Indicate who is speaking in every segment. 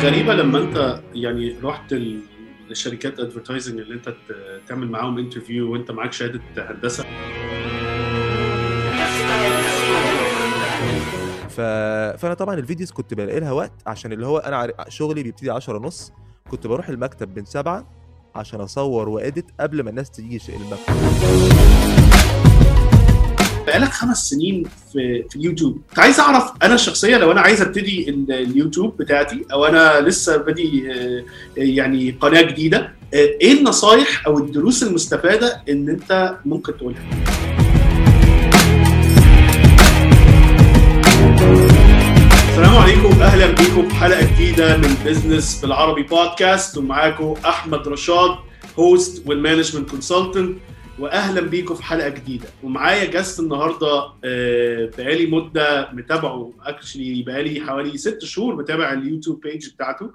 Speaker 1: غريبه لما انت يعني رحت للشركات advertising اللي انت تعمل معاهم interview وانت معاك شهادة هندسة.
Speaker 2: ف... فأنا طبعا ال videos كنت بلاقي لها وقت عشان اللي هو أنا شغلي بيبتدي 10 ونص. كنت بروح المكتب من 7 عشان أصور و edit قبل ما الناس تيجي المكتب.
Speaker 1: بقالك خمس سنين في في اليوتيوب. عايز أعرف أنا الشخصيه لو أنا عايز أبتدي ال- اليوتيوب بتاعتي أو أنا لسه بادي آه، يعني قناة جديدة آه، إيه النصايح أو الدروس المستفادة إن أنت ممكن تقولها؟ السلام عليكم. أهلا بيكم في حلقة جديدة من business بالعربي بودكاست ومعاكم أحمد رشاد host وال management consultant واهلا بيكم في حلقه جديده. ومعايا guest النهارده آه، بقالي مده متابعه actually بقالي حوالي ست شهور متابع ال YouTube page بتاعته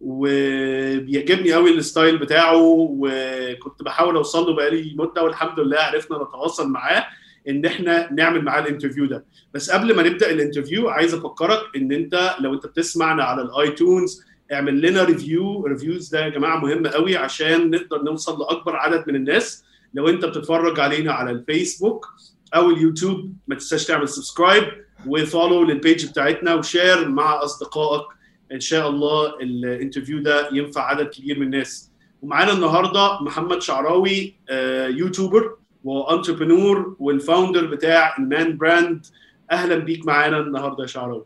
Speaker 1: وبيعجبني قوي ال style بتاعه وكنت بحاول أوصل له بقالي مدة والحمد لله عرفنا نتواصل معاه إن إحنا نعمل معاه ال interview ده. بس قبل ما نبدأ ال interview عايز أفكرك إن أنت لو أنت بتسمعنا على ال iTunes اعمل لنا review reviews ده يا جماعة مهم قوي عشان نقدر نوصل لأكبر عدد من الناس. لو انت بتتفرج علينا على الفيسبوك أو اليوتيوب ما تنساش تعمل subscribe وفولو لل page بتاعتنا و share مع أصدقائك. إن شاء الله ال interview ده ينفع عدد كبير من الناس. ومعانا النهارده محمد شعراوي YouTuber و entrepreneur وال founder بتاع ال man brand أهلا بيك معانا النهارده يا شعراوي.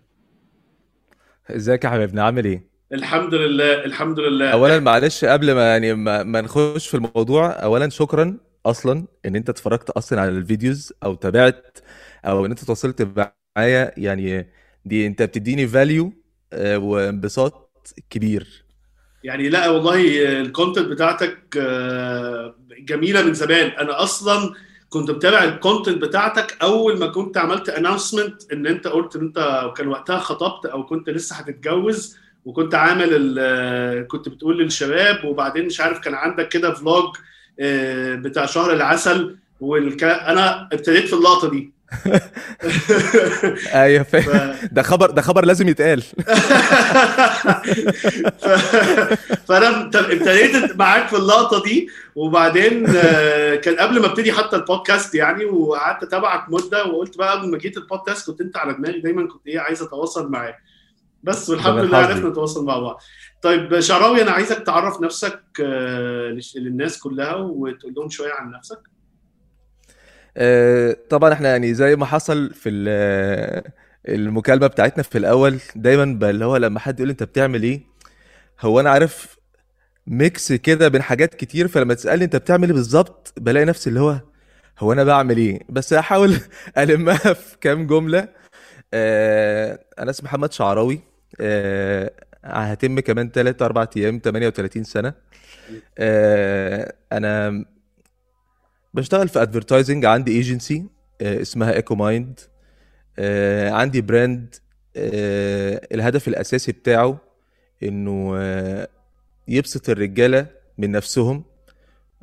Speaker 2: إزيك يا حبيبنا؟ عامل إيه؟
Speaker 1: الحمد لله الحمد لله.
Speaker 2: اولا معلش قبل ما يعني ما, ما نخش في الموضوع اولا شكرا أصلا إن أنت اتفرجت أصلا على ال videos أو تابعت أو إن أنت تواصلت معايا يعني دي أنت بتديني value وانبساط كبير.
Speaker 1: يعني لا والله ال content بتاعتك آه، جميلة من زمان. أنا أصلا كنت متابع ال content بتاعتك أول ما كنت عملت announcement إن أنت قلت إن أنت كان وقتها خطبت أو كنت لسه هتتجوز وكنت عامل ال- كنت بتقول للشباب وبعدين مش عارف كان عندك كده vlog آه، بتاع شهر العسل والك... أنا ابتديت في اللقطة دي أيوه.
Speaker 2: فاهم ده خبر ده خبر لازم يتقال
Speaker 1: ف... فأنا ابت- ابتديت معاك في اللقطة دي وبعدين آه، كان قبل ما ابتدي حتى البودكاست يعني وقعدت أتابعك مدة وقلت بقى قبل ما جيت البودكاست كنت أنت على دماغي دايما كنت إيه عايز أتواصل معاك بس والحمد لله. عرفنا نتواصل مع بعض. طيب شعراوي أنا عايزك تعرف نفسك آه، للناس كلها وتقول لهم شوية عن نفسك.
Speaker 2: آه، طبعا إحنا يعني زي ما حصل في ال- المكالمة بتاعتنا في الأول دايما اللي هو لما حد يقول أنت بتعمل إيه هو أنا عارف ميكس كده بين حاجات كتير فلما تسألني أنت بتعمل إيه بالظبط بلاقي نفسي اللي هو هو أنا بعمل إيه؟ بس هحاول ألمها في كام جملة. آه، أنا اسمي محمد شعراوي. آه، هتم كمان 3 4 أيام 38 سنة. آه، أنا بشتغل في advertising عندي ايجنسي اسمها Echo Mind عندي brand آه، الهدف الأساسي بتاعه إنه آه، يبسط الرجالة من نفسهم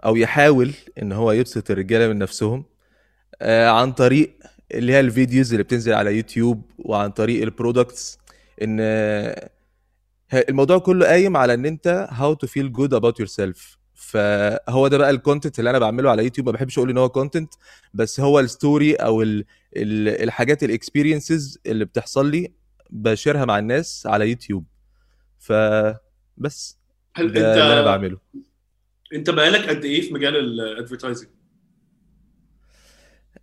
Speaker 2: أو يحاول إن هو يبسط الرجالة من نفسهم آه، عن طريق اللي هي ال videos اللي بتنزل على يوتيوب وعن طريق ال products إن الموضوع كله قايم على إن أنت how to feel good about yourself. فهو ده بقى ال content اللي أنا بعمله على يوتيوب. ما بحبش أقول إن هو content بس هو ال story أو ال ال الحاجات ال experiences اللي بتحصل لي ب share ها مع الناس على يوتيوب. فبس
Speaker 1: هل
Speaker 2: ده اللي أنا
Speaker 1: انت
Speaker 2: بعمله.
Speaker 1: أنت بقالك قد إيه في مجال ال advertising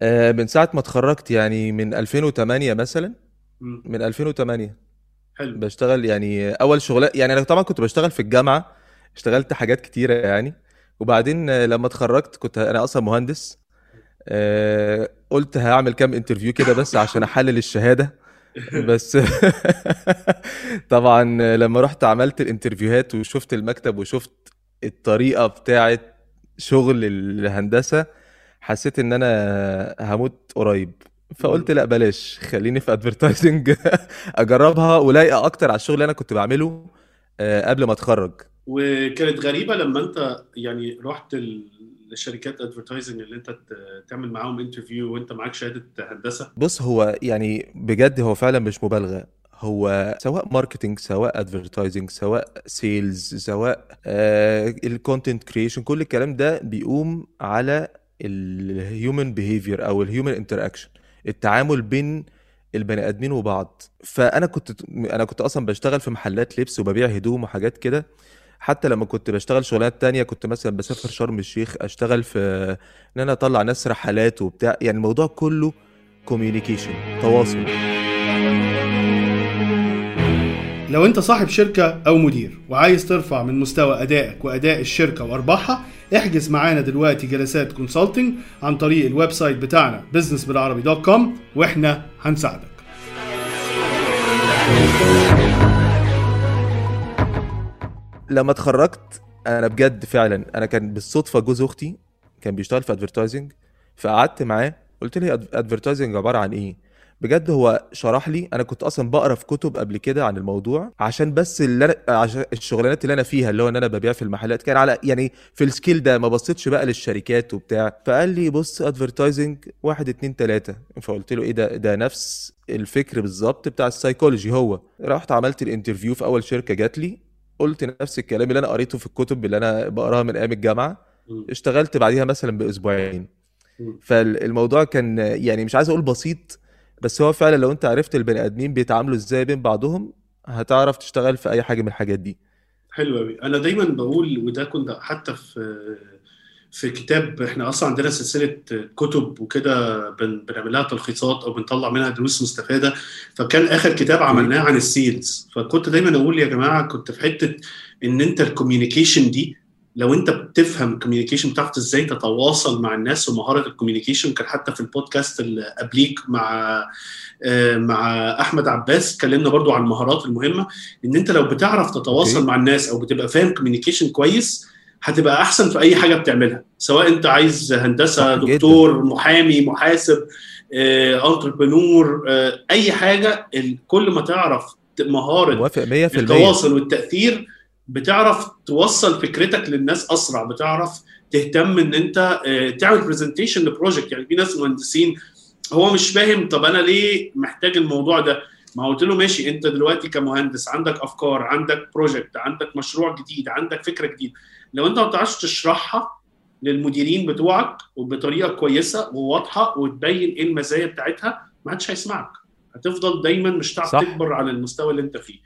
Speaker 2: آه، من ساعة ما اتخرجت يعني من 2008 مثلا. من 2008
Speaker 1: حلو.
Speaker 2: بشتغل يعني أول شغلة يعني أنا طبعا كنت بشتغل في الجامعة اشتغلت حاجات كتيرة يعني وبعدين لما اتخرجت كنت أنا أصلا مهندس آه، قلت هعمل كام interview كده بس عشان أحلل الشهادة بس طبعا لما رحت عملت ال interview هات وشفت المكتب وشفت الطريقة بتاعت شغل الهندسة حسيت إن أنا هموت قريب. فقلت لا بلاش. خليني في advertising أجربها ولايقة أكتر على الشغل اللي أنا كنت بعمله آه، قبل ما أتخرج.
Speaker 1: وكانت غريبة لما أنت يعني رحت للشركات advertising اللي أنت تعمل معاهم interview وأنت معاك شهادة هندسة.
Speaker 2: بص هو يعني بجد هو فعلا مش مبالغة. هو سواء marketing سواء advertising سواء sales سواء ال content creation كل الكلام ده بيقوم على ال human behavior أو ال human interaction التعامل بين البني آدمين وبعض. فأنا كنت أنا كنت أصلا بشتغل في محلات لبس وببيع هدوم وحاجات كده. حتى لما كنت بشتغل شغلانات تانية كنت مثلا بسافر شرم الشيخ أشتغل في إن أنا أطلع ناس رحلات وبتاع. يعني الموضوع كله communication تواصل.
Speaker 1: لو انت صاحب شركة أو مدير وعايز ترفع من مستوى ادائك واداء الشركة وارباحها احجز معانا دلوقتي جلسات consulting عن طريق ال website بتاعنا business بالعربي dot com وإحنا هنساعدك.
Speaker 2: لما اتخرجت أنا بجد فعلا أنا كان بالصدفة جوز أختي كان بيشتغل في advertising فقعدت معاه قلت له advertising عبارة عن إيه؟ بجد هو شرح لي أنا كنت أصلا بقرأ في كتب قبل كده عن الموضوع عشان بس اللي أنا عشان الشغلانات اللي أنا فيها اللي هو إن أنا ببيع في المحلات كان على يعني في ال scale ده ما بصيتش بقى للشركات وبتاع. فقال لي بص advertising واحد اتنين تلاتة. فقلت له إيه ده ده نفس الفكر بالظبط بتاع السايكولوجي هو. رحت عملت ال interview في أول شركة جات لي قلت نفس الكلام اللي أنا قريته في الكتب اللي أنا بقراها من أيام الجامعة. اشتغلت بعديها مثلا بأسبوعين. فالموضوع كان يعني مش عايز أقول بسيط بس هو فعلا لو انت عرفت البني آدمين بيتعاملوا إزاي بين بعضهم هتعرف تشتغل في أي حاجة من الحاجات دي.
Speaker 1: حلو قوي أنا دايما بقول وده كنت حتى في في كتاب إحنا أصلا عندنا سلسلة كتب وكده بن بنعمل لها تلخيصات أو بنطلع منها دروس مستفادة. فكان آخر كتاب عملناه عن ال sales فكنت دايما أقول يا جماعة كنت في حتة إن أنت ال communication دي لو انت بتفهم ال communication بتعرف إزاي تتواصل مع الناس ومهارة ال communication كان حتى في البودكاست اللي قبليك مع مع أحمد عباس اتكلمنا برضو عن المهارات المهمة. إن انت لو بتعرف تتواصل
Speaker 2: okay.
Speaker 1: مع الناس أو بتبقى فاهم communication كويس هتبقى أحسن في أي حاجة بتعملها. سواء انت عايز
Speaker 2: هندسة
Speaker 1: دكتور محامي محاسب entrepreneur أي حاجة كل ما تعرف مهارة
Speaker 2: موافق 100%
Speaker 1: التواصل والتأثير بتعرف توصل فكرتك للناس أسرع بتعرف تهتم إن أنت آه، تعمل presentation ل project يعني في ناس مهندسين هو مش فاهم طب أنا ليه محتاج الموضوع ده؟ ما قلت له ماشي أنت دلوقتي كمهندس عندك أفكار عندك project عندك مشروع جديد عندك فكرة جديدة. لو أنت ما بتعرفش تشرحها للمديرين بتوعك وبطريقة كويسة وواضحة وتبين إيه المزايا بتاعتها ما حدش هيسمعك. هتفضل دايما مش هتعرف تكبر على المستوى اللي أنت فيه.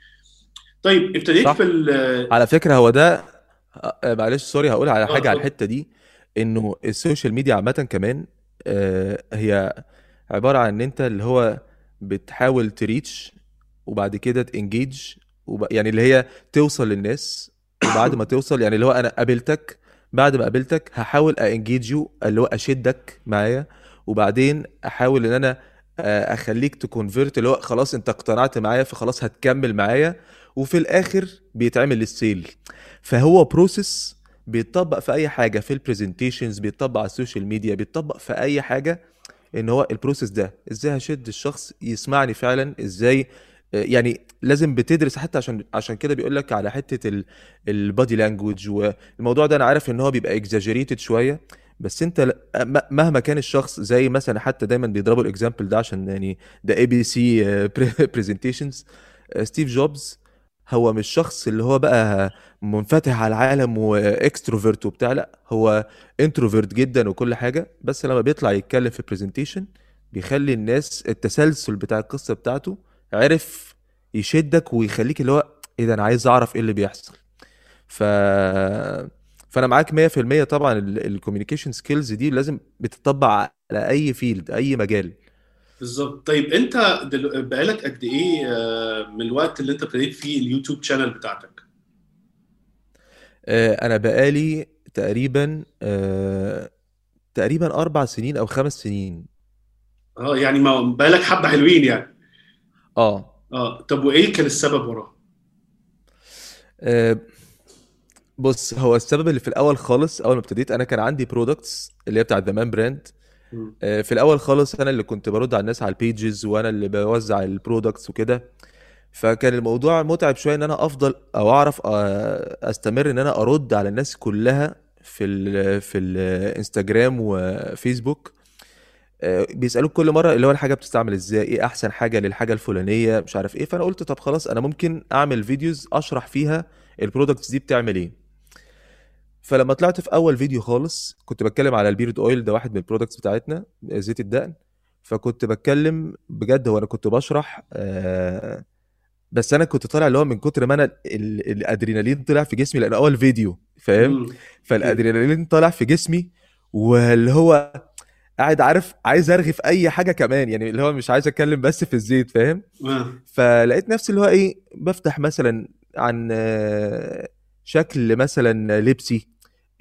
Speaker 1: طيب ابتديت
Speaker 2: صح.
Speaker 1: في ال
Speaker 2: على فكرة هو ده آه، معلش sorry هقول على حاجة على
Speaker 1: اتفضل
Speaker 2: الحتة دي إنه ال social media عامة كمان آه، هي عبارة عن إن أنت اللي هو بتحاول ت reach وبعد كده ت engage وب... يعني اللي هي توصل للناس وبعد ما توصل يعني اللي هو أنا قابلتك بعد ما قابلتك هحاول engage you اللي هو أشدك معايا وبعدين أحاول إن أنا آه، أخليك ت convert اللي هو خلاص أنت اقتنعت معايا فخلاص هتكمل معايا وفي الآخر بيتعمل ال sale فهو process بيتطبق في أي حاجة في ال presentations بيتطبق على ال social media بيتطبق في أي حاجة إن هو ال process ده. إزاي هشد الشخص يسمعني فعلا؟ إزاي؟ يعني لازم بتدرس حتى عشان عشان كده بيقول لك على حتة ال body language والموضوع ده. أنا عارف إن هو بيبقى exaggerated شوية بس أنت مهما كان الشخص زي مثلا حتى دايما بيضربوا ال example ده عشان يعني ده ABC presentations ستيف جوبز هو مش شخص اللي هو بقى منفتح على العالم و extrovert وبتاع لأ هو introvert جدا وكل حاجة بس لما بيطلع يتكلم في presentation بيخلي الناس التسلسل بتاع القصة بتاعته عرف يشدك ويخليك اللي هو إيه ده أنا عايز أعرف إيه اللي بيحصل. ف فأنا معاك 100% طبعا ال communication skills دي لازم بتطبق على أي field أي مجال.
Speaker 1: بالظبط. طيب انت دل... بقالك قد إيه آه، من الوقت اللي انت ابتديت فيه ال YouTube channel بتاعتك؟
Speaker 2: آه، أنا بقالي تقريبا آه، تقريبا أربع سنين أو خمس سنين.
Speaker 1: آه يعني ما بقالك حبة حلوين يعني.
Speaker 2: آه.
Speaker 1: آه طب وايه كان السبب وراه؟
Speaker 2: بص هو السبب اللي في الأول خالص أول ما ابتديت أنا كان عندي products اللي هي بتاعت زمان براند
Speaker 1: مم.
Speaker 2: آه، في الأول خالص أنا اللي كنت برد على الناس على ال pages وأنا اللي بوزع ال products وكده. فكان الموضوع متعب شوية إن أنا أفضل أو أعرف آه، أستمر إن أنا أرد على الناس كلها في ال في الانستجرام وفيسبوك آه، بيسألوك كل مرة اللي هو الحاجة بتستعمل إزاي إيه أحسن حاجة للحاجة الفلانية مش عارف إيه. فأنا قلت طب خلاص أنا ممكن أعمل videos أشرح فيها ال products دي بتعمل إيه. فلما طلعت في أول فيديو خالص كنت بتكلم على ال beard oil ده واحد من ال products بتاعتنا زيت الدقن فكنت بتكلم بجد هو أنا كنت بشرح آه بس أنا كنت طالع اللي هو من كتر ما أنا ال- الأدرينالين طلع في جسمي لأن أول فيديو فاهم. فالأدرينالين طالع في جسمي واللي هو قاعد عارف عايز أرغي في أي حاجة كمان يعني اللي هو مش عايز أتكلم بس في الزيت فاهم. فلقيت نفسي اللي هو إيه بفتح مثلا عن آه، شكل مثلا لبسي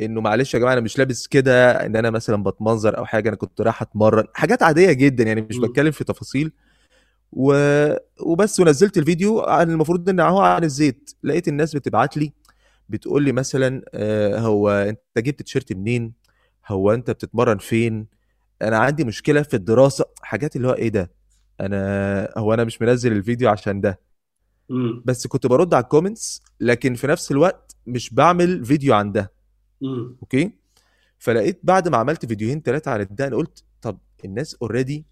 Speaker 2: انه معلش يا جماعة أنا مش لابس كده ان أنا مثلا بتمنظر أو حاجة أنا كنت رايح اتمرن. حاجات عادية جدا يعني مش. بتكلم في تفاصيل. و... وبس ونزلت الفيديو عن المفروض ان هو عن الزيت. لقيت الناس بتبعت لي بتقول لي مثلا آه، هو انت جبت تيشيرت منين؟ هو انت بتتمرن فين؟ أنا عندي مشكلة في الدراسة. حاجات اللي هو إيه ده؟ أنا هو أنا مش منزل الفيديو عشان ده. بس كنت برد على ال comments لكن في نفس الوقت مش بعمل فيديو عن ده.
Speaker 1: مم.
Speaker 2: okay فلقيت بعد ما عملت فيديوهين ثلاثة عن الدقن قلت طب الناس already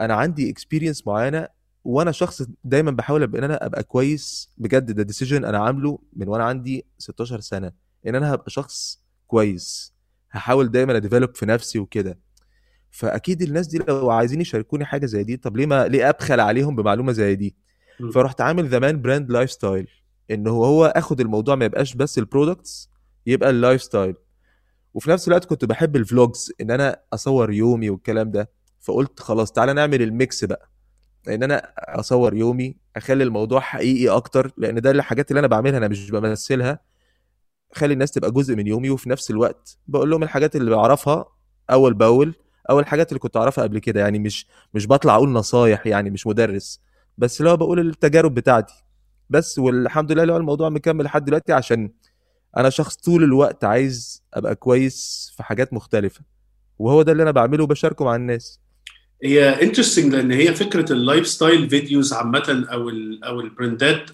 Speaker 2: أنا عندي experience معينة وأنا شخص دايما بحاول إن أنا أبقى كويس بجد ده decision أنا عامله من وأنا عندي 16 سنة إن أنا هبقى شخص كويس هحاول دايما a develop في نفسي وكده فأكيد الناس دي لو عايزين يشاركوني حاجة زي دي طب ليه ما ليه أبخل عليهم بمعلومة زي دي. فرحت عامل The Man Brand lifestyle إن هو هو آخد الموضوع ما يبقاش بس ال products يبقى ال lifestyle. وفي نفس الوقت كنت بحب ال vlogs إن أنا أصور يومي والكلام ده. فقلت خلاص تعالى نعمل ال mix بقى. إن أنا أصور يومي أخلي الموضوع حقيقي أكتر لأن ده الحاجات اللي أنا بعملها أنا مش بمثلها. خلي الناس تبقى جزء من يومي وفي نفس الوقت بقول لهم الحاجات اللي بعرفها أول بأول أو الحاجات اللي كنت أعرفها قبل كده. يعني مش مش بطلع أقول نصايح يعني مش مدرس. بس اللي هو بقول التجارب بتاعتي. بس والحمد لله اللي هو الموضوع مكمل لحد دلوقتي عشان أنا شخص طول الوقت عايز أبقى كويس في حاجات مختلفة وهو ده اللي أنا بعمله وبشاركه مع الناس
Speaker 1: هي interesting لأن هي فكرة ال lifestyle videos عامة أو ال أو البراندات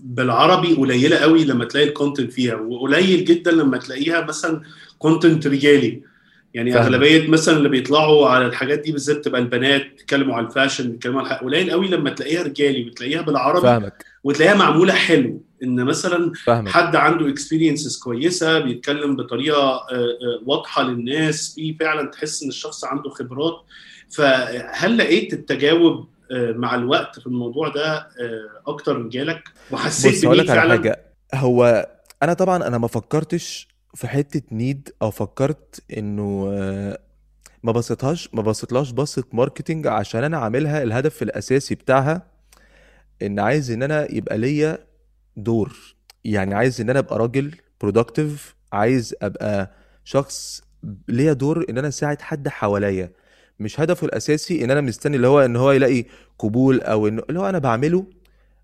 Speaker 1: بالعربي قليلة قوي لما تلاقي ال content فيها وقليل جدا لما تلاقيها مثلا content رجالي يعني
Speaker 2: فاهمك.
Speaker 1: أغلبية مثلا اللي بيطلعوا على الحاجات دي بالذات تبقى البنات بيتكلموا عن ال fashion بيتكلموا الحق. قليل قوي لما تلاقيها رجالي بتلاقيها بالعربي
Speaker 2: فاهمك
Speaker 1: وتلاقيها معمولة حلو إن مثلا
Speaker 2: فاهمك.
Speaker 1: حد عنده experiences كويسة بيتكلم بطريقة آه، آه، واضحة للناس في فعلا تحس إن الشخص عنده خبرات. فهل لقيت التجاوب آه، مع الوقت في الموضوع ده أكتر من جالك؟ وحسيت
Speaker 2: على
Speaker 1: فعلا؟
Speaker 2: حاجة. هو أنا طبعا أنا ما فكرتش في حتة need أو فكرت إنه ما بصيتهاش ما بصيتلاش بصة marketing عشان أنا عاملها الهدف الأساسي بتاعها إن عايز إن أنا يبقى ليا دور. يعني عايز إن أنا أبقى راجل productive عايز أبقى شخص ليا دور إن أنا أساعد حد حواليا. مش هدفه الأساسي إن أنا مستني اللي هو إن هو يلاقي قبول أو انه اللي هو أنا بعمله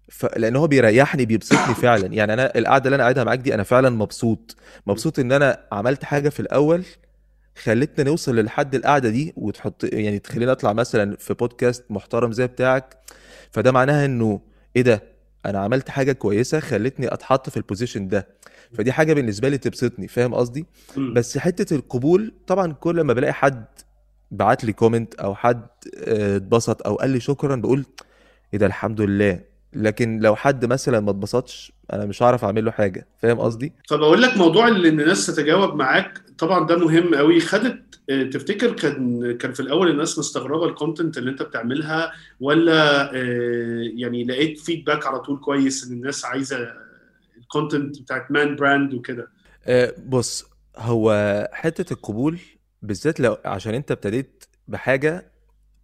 Speaker 2: ف... لأن هو بيريحني بيبسطني فعلا. يعني أنا القعدة اللي أنا قاعدها معاك دي أنا فعلا مبسوط. مبسوط إن أنا عملت حاجة في الأول خلتنا نوصل للحد القعدة دي وتحط يعني تخليني أطلع مثلا في بودكاست محترم زي بتاعك. فده معناها إنه إيه ده؟ أنا عملت حاجة كويسة خلتني أتحط في البوزيشن ده. فدي حاجة بالنسبة لي تبسطني فاهم قصدي. بس حتة القبول طبعا كل ما بلاقي حد بعت لي comment أو حد آه، اتبسط أو قال لي شكرا بقول إيه ده الحمد لله. لكن لو حد مثلا ما اتبسطش أنا مش هعرف أعمل له حاجة. فاهم قصدي؟
Speaker 1: فبقول لك موضوع اللي إن الناس تتجاوب معاك طبعا ده مهم قوي خدت آه، تفتكر كان كان في الأول الناس مستغربة ال content اللي أنت بتعملها؟ ولا آه، يعني لقيت feedback على طول كويس إن الناس عايزة ال content بتاعت Man Brand وكده؟
Speaker 2: آه، بص هو حتة القبول بالذات لو عشان أنت ابتديت بحاجة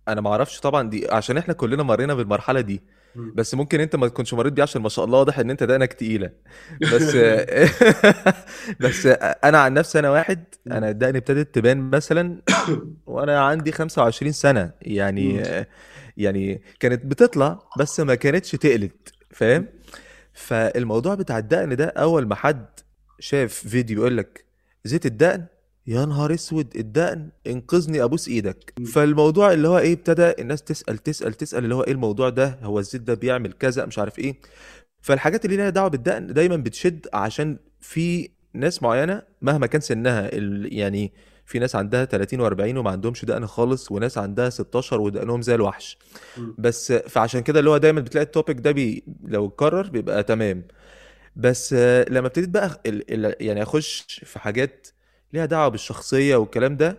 Speaker 2: أنا ما أعرفش طبعا دي عشان إحنا كلنا مرينا بالمرحلة دي. بس ممكن انت ما تكونش مريت بيه عشان ما شاء الله واضح ان انت دقنك تقيلة. بس بس أنا عن نفسي أنا واحد أنا دقني ابتدت تبان مثلا وأنا عندي 25 سنة. يعني يعني كانت بتطلع بس ما كانتش تقلت فاهم؟ فالموضوع بتاع الدقن ده أول ما حد شاف فيديو يقول لك زيت الدقن يا نهار اسود الدقن انقذني ابوس إيدك. فالموضوع اللي هو إيه ابتدى الناس تسأل تسأل تسأل اللي هو إيه الموضوع ده؟ هو الزيت ده بيعمل كذا مش عارف إيه. فالحاجات اللي لها دعوة بالدقن دايما بتشد عشان في ناس معينة مهما كان سنها يعني في ناس عندها 30 و40 وما عندهمش دقن خالص وناس عندها 16 ودقنهم زي الوحش. بس فعشان كده اللي هو دايما بتلاقي التوبيك ده بي لو اتكرر بيبقى تمام. بس لما ابتديت بقى ال... ال... يعني أخش في حاجات ليها دعوة بالشخصية والكلام ده.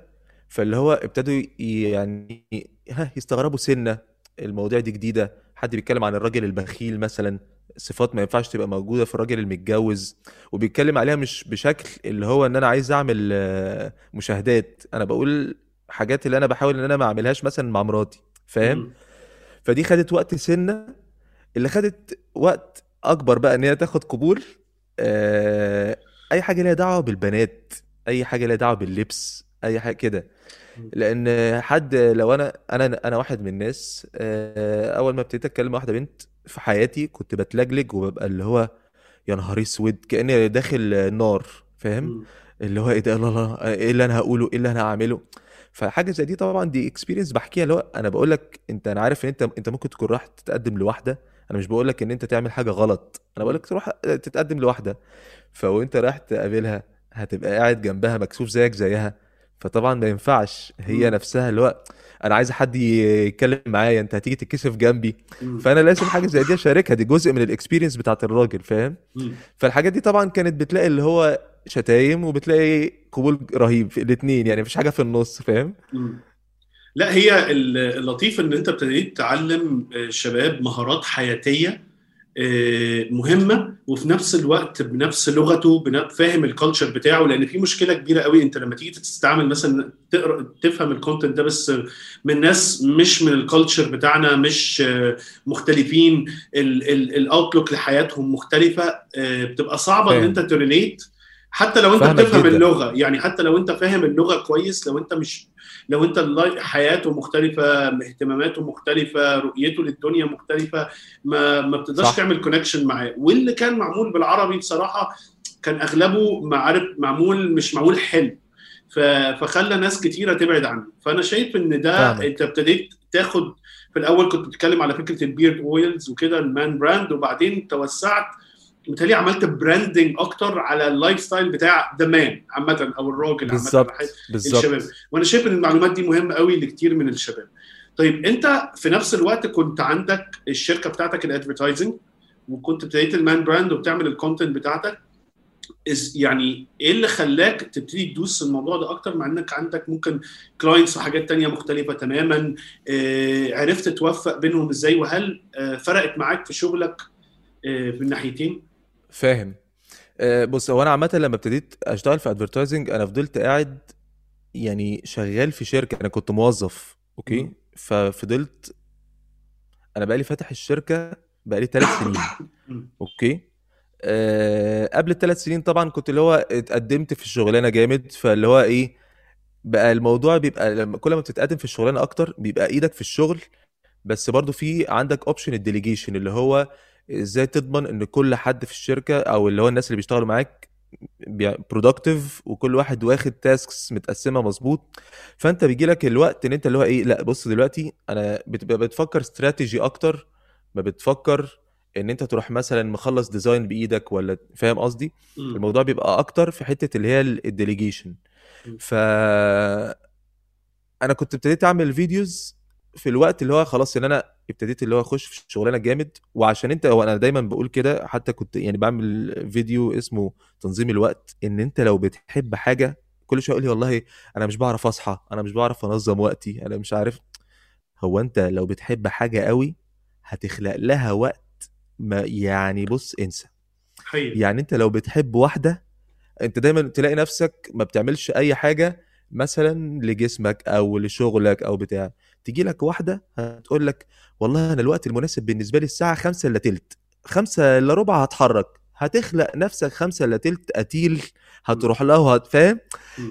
Speaker 2: فاللي هو ابتدوا يعني ها يستغربوا سنة المواضيع دي جديدة. حد بيتكلم عن الراجل البخيل مثلا صفات ما ينفعش تبقى موجودة في الراجل المتجوز. وبيتكلم عليها مش بشكل اللي هو إن أنا عايز أعمل آه، مشاهدات. أنا بقول حاجات اللي أنا بحاول إن أنا ما أعملهاش مثلا مع مراتي. فاهم. فدي خدت وقت سنة. اللي خدت وقت أكبر بقى إن هي تاخد قبول آه، أي حاجة ليها دعوة بالبنات. أي حاجة ليها دعوة باللبس أي حاجة كده. لأن حد لو أنا أنا أنا واحد من الناس آه، أول ما ابتديت أتكلم مع واحدة بنت في حياتي كنت بتلجلج وببقى اللي هو يا نهار أسود كأني داخل النار فاهم. اللي هو إيه ده؟ إيه اللي أنا هقوله؟ إيه اللي أنا هعمله؟ فحاجة زي دي طبعا دي experience بحكيها اللي هو أنا بقول لك أنت أنا عارف إن أنت أنت ممكن تكون رايح تتقدم لواحدة أنا مش بقول لك إن أنت تعمل حاجة غلط أنا بقول لك تروح تتقدم لواحدة. فوأنت رايح تقابلها هتبقى قاعد جنبها مكسوف زيك زيها فطبعا ما ينفعش هي
Speaker 1: مم.
Speaker 2: نفسها اللي هو أنا عايز حد يتكلم معايا أنت هتيجي تتكسف جنبي. فأنا لازم حاجة زي دي أشاركها دي جزء من ال experience بتاعت الراجل فاهم. فالحاجات دي طبعا كانت بتلاقي اللي هو شتايم وبتلاقي قبول رهيب في الاثنين يعني مفيش حاجة في النص فاهم.
Speaker 1: لا هي ال- اللطيف إن أنت ابتديت تعلم الشباب مهارات حياتية آه، مهمة وفي نفس الوقت بنفس لغته فاهم الكالتشر بتاعه لأن في مشكلة كبيرة قوي أنت لما تيجي تستعمل مثلا تقرأ تفهم الكونتنت ده بس من ناس مش من الكالتشر بتاعنا مش آه، مختلفين ال outlook لحياتهم مختلفة آه، بتبقى صعبة إن.
Speaker 2: أنت
Speaker 1: ت relate حتى لو
Speaker 2: أنت
Speaker 1: بتفهم
Speaker 2: جدا.
Speaker 1: اللغة يعني حتى لو أنت فاهم اللغة كويس لو أنت مش لو انت حياته مختلفة اهتماماته مختلفة رؤيته للدنيا مختلفة ما ما بتقدرش. تعمل connection معاه واللي كان معمول بالعربي بصراحة كان أغلبه معارف معمول مش معمول حلو فخلى ناس كتيرة تبعد عنه فأنا شايف إن ده
Speaker 2: فاهمك.
Speaker 1: أنت ابتديت تاخد في الأول كنت بتتكلم على فكرة ال beard oils وكده ال man brand وبعدين توسعت متهيألي عملت branding أكتر على ال lifestyle بتاع the man عامة أو الراجل عامة
Speaker 2: بالظبط
Speaker 1: الشباب. وأنا شايف إن المعلومات دي مهمة قوي لكتير من الشباب. طيب أنت في نفس الوقت كنت عندك الشركة بتاعتك ال advertising وكنت ابتديت ال man brand وبتعمل ال content بتاعتك. إز- يعني إيه اللي خلاك تبتدي تدوس الموضوع ده أكتر؟ مع إنك عندك ممكن clients وحاجات تانية مختلفة تماما. آه، عرفت توفق بينهم إزاي؟ وهل آه، فرقت معاك في شغلك آه، في الناحيتين؟
Speaker 2: فاهم. آه، بص هو أنا عامه لما ابتديت أشتغل في advertising أنا فضلت قاعد يعني شغال في شركة أنا كنت موظف. okay.
Speaker 1: مم.
Speaker 2: ففضلت أنا بقالي فاتح الشركة بقالي ثلاث سنين. okay. أه قبل الثلاث سنين طبعا كنت اللي هو اتقدمت في الشغلانة جامد. فاللي هو إيه بقى الموضوع بيبقى لما كل ما بتتقدم في الشغلانة أكتر بيبقى إيدك في الشغل. بس برضو في عندك option ال delegation اللي هو إزاي تضمن ان كل حد في الشركة أو اللي هو الناس اللي بيشتغلوا معاك productive وكل واحد واخد tasks متقسمة مظبوط فانت بيجي لك الوقت ان انت اللي هو إيه لا بص دلوقتي أنا بتبقى بتفكر استراتيجي أكتر ما بتفكر ان انت تروح مثلا مخلص design بإيدك ولا فاهم قصدي. الموضوع بيبقى أكتر في حتة اللي هي ال
Speaker 1: delegation.
Speaker 2: ف أنا كنت ابتديت اعمل videos في الوقت اللي هو خلاص إن أنا ابتديت اللي هو أخش في الشغلانه جامد وعشان أنت وأنا دايما بقول كده حتى كنت يعني بعمل فيديو اسمه تنظيم الوقت إن أنت لو بتحب حاجة كل شوية يقول لي والله أنا مش بعرف أصحى أنا مش بعرف أنظم وقتي أنا مش عارف. هو أنت لو بتحب حاجة قوي هتخلق لها وقت ما يعني بص انسى.
Speaker 1: حقيقي.
Speaker 2: يعني أنت لو بتحب واحدة أنت دايما تلاقي نفسك ما بتعملش أي حاجة مثلا لجسمك أو لشغلك أو بتاع. تيجي لك واحدة هتقول لك والله أنا الوقت المناسب بالنسبة لي الساعة خمسة إلا تلت. خمسة إلا ربع هتحرك. هتخلق نفسك خمسة إلا تلت قتيل. هتروح وهت- فاهم.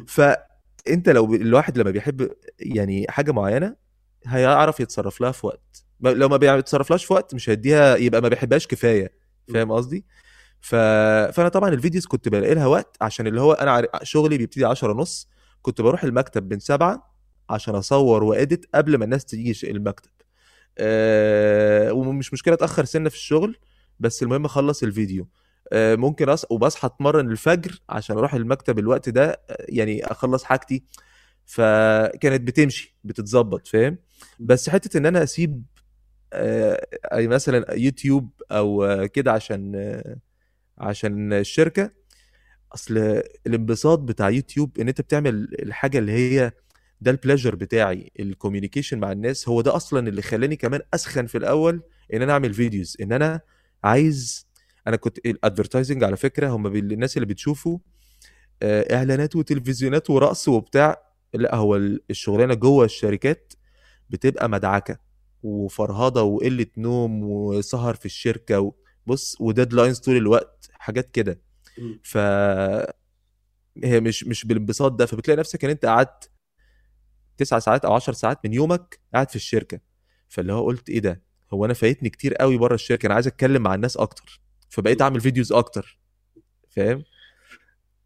Speaker 2: فأنت لو الواحد لما بيحب يعني حاجة معينة هيعرف يتصرف لها في وقت. لو ما بيتصرفلهاش في وقت مش هيديها يبقى ما بيحبهاش كفاية. فاهم قصدي؟ ف... فأنا طبعا الفيديوز كنت بلاقي لها وقت عشان اللي هو أنا شغلي بيبتدي 10 ونص. كنت بروح المكتب من سبعة عشان اصور واديت قبل ما الناس تيجي المكتب. أه... ومش مشكلة اتاخر سنة في الشغل بس المهم أخلص الفيديو. آه، ممكن أص... وبصحى أتمرن الفجر عشان أروح المكتب الوقت ده يعني أخلص حاجتي. فكانت بتمشي بتتظبط فاهم؟ بس حتة إن أنا أسيب أي مثلا يوتيوب أو كده عشان عشان الشركة. أصل الانبساط بتاع يوتيوب إن أنت بتعمل الحاجة اللي هي ده ال pleasure بتاعي ال communication مع الناس هو ده أصلا اللي خلاني كمان أسخن في الأول إن أنا أعمل videos إن أنا عايز أنا كنت ال advertising على فكرة هم الناس اللي بتشوفوا آه، إعلانات وتلفزيونات ورقص وبتاع لأ هو ال- الشغلانة جوه الشركات بتبقى مدعكة وفرهضة وقلة نوم وسهر في الشركة. بص و deadlines طول الوقت حاجات كده. ف هي مش مش بالانبساط ده فبتلاقي نفسك إن أنت قعدت تسع ساعات أو عشر ساعات من يومك قاعد في الشركة. فاللي هو قلت إيه ده؟ هو أنا فايتني كتير قوي بره الشركة أنا عايز أتكلم مع الناس أكتر. فبقيت أعمل videos أكتر. فاهم؟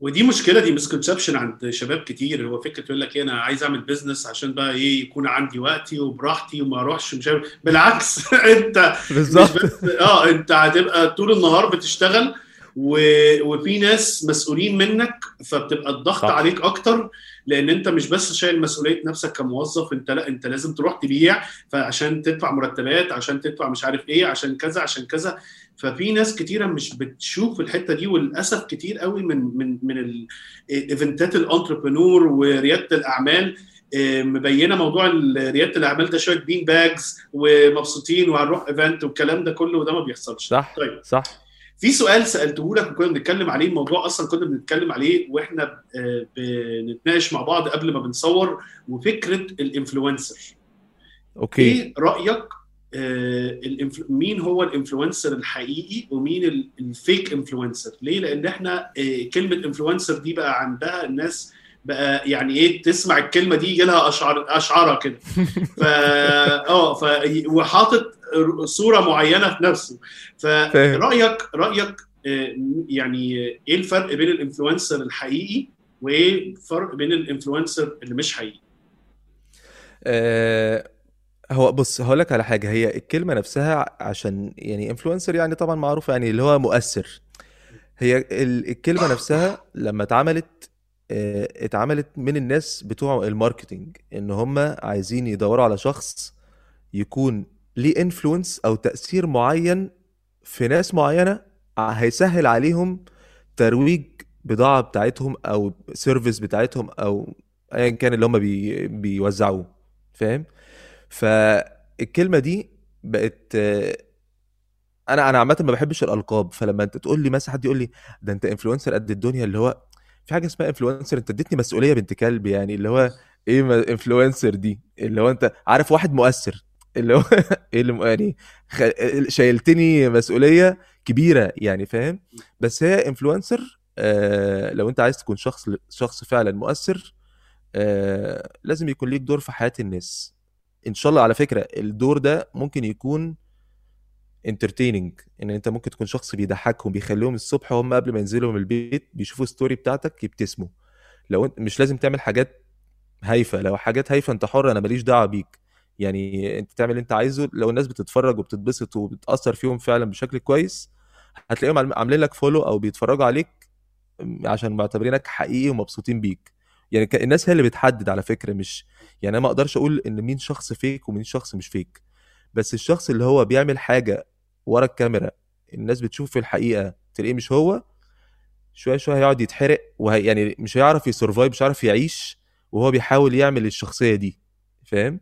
Speaker 1: ودي مشكلة دي misconception عند شباب كتير. هو فكرة يقول لك إيه أنا عايز أعمل business عشان بقى إيه يكون عندي وقتي وبراحتي وما أروحش مش عارف. بالعكس أنت
Speaker 2: بالظبط.
Speaker 1: آه أنت هتبقى طول النهار بتشتغل و... وفي ناس مسؤولين منك فبتبقى الضغط
Speaker 2: صح.
Speaker 1: عليك أكتر. لأن انت مش بس شايل مسؤولية نفسك كموظف انت لا انت لازم تروح تبيع فعشان تدفع مرتبات عشان تدفع مش عارف إيه عشان كذا عشان كذا. ففي ناس كتيرة مش بتشوف الحتة دي وللأسف كتير قوي من من من ال event ات ال entrepreneur وريادة الأعمال آه، مبينة موضوع ريادة الأعمال ده شوية بين badges ومبسوطين وهنروح event والكلام ده كله وده ما بيحصلش.
Speaker 2: صح
Speaker 1: طيب.
Speaker 2: صح.
Speaker 1: في سؤال سالته لك وكنا بنتكلم عليه الموضوع أصلا كنا بنتكلم عليه وإحنا آه، بنتناقش مع بعض قبل ما بنصور وفكرة ال
Speaker 2: influencer.
Speaker 1: okay. إيه رأيك آه،. مين هو ال influencer الحقيقي ومين ال- ال fake influencer؟ ليه؟ لأن إحنا آه، كلمة influencer دي بقى عندها الناس بقى يعني إيه تسمع الكلمة دي يجي لها اشعار اشعارها كده. ف آه ف وحاطط صورة معينة في نفسه. فرايك رأيك آه، يعني إيه الفرق بين ال influencer الحقيقي وايه الفرق بين ال influencer اللي مش حقيقي؟
Speaker 2: آه هو بص هقول لك على حاجة. هي الكلمة نفسها عشان يعني influencer يعني طبعا معروف يعني اللي هو مؤثر. هي ال- الكلمة نفسها لما اتعملت آه، اتعملت من الناس بتوع ال marketing إن هم عايزين يدوروا على شخص يكون ليه influence أو تأثير معين في ناس معينة ع- هيسهل عليهم ترويج بضاعة بتاعتهم أو service بتاعتهم أو ايا كان اللي هم بي بيوزعوه فاهم؟ فالكلمة دي بقت آه، أنا أنا عامة ما بحبش الألقاب فلما أنت تقول لي مثلا حد يقول لي ده أنت influencer قد الدنيا اللي هو في حاجة اسمها influencer أنت اديتني مسؤولية بنت كلب يعني اللي هو إيه influencer دي؟ اللي هو أنت عارف واحد مؤثر. اللي هو إيه اللي يعني. شايلتني مسؤولية كبيرة يعني فاهم؟ بس هي influencer آه لو أنت عايز تكون شخص شخص فعلا مؤثر آه لازم يكون ليك دور في حياة الناس. إن شاء الله على فكرة الدور ده ممكن يكون entertaining إن أنت ممكن تكون شخص بيضحكهم بيخليهم الصبح وهم قبل ما ينزلوا من البيت بيشوفوا ال story بتاعتك يبتسموا. لو أنت مش لازم تعمل حاجات هايفة لو حاجات هايفة أنت حر أنا ماليش دعوة بيك. يعني انت تعمل اللي انت عايزه لو الناس بتتفرج وبتتبسط وبتأثر فيهم فعلا بشكل كويس هتلاقيهم عامل- عاملين لك فولو أو بيتفرجوا عليك عشان معتبرينك حقيقي ومبسوطين بيك يعني الناس هي اللي بتحدد على فكرة مش يعني أنا ما أقدرش أقول إن مين شخص فيك ومين شخص مش فيك بس الشخص اللي هو بيعمل حاجة ورا الكاميرا الناس بتشوف في الحقيقة تلاقيه مش هو شوية شوية هيقعد يتحرق وهي يعني مش هيعرف ي survive مش هيعرف يعيش وهو بيحاول يعمل الشخصية دي فاهم.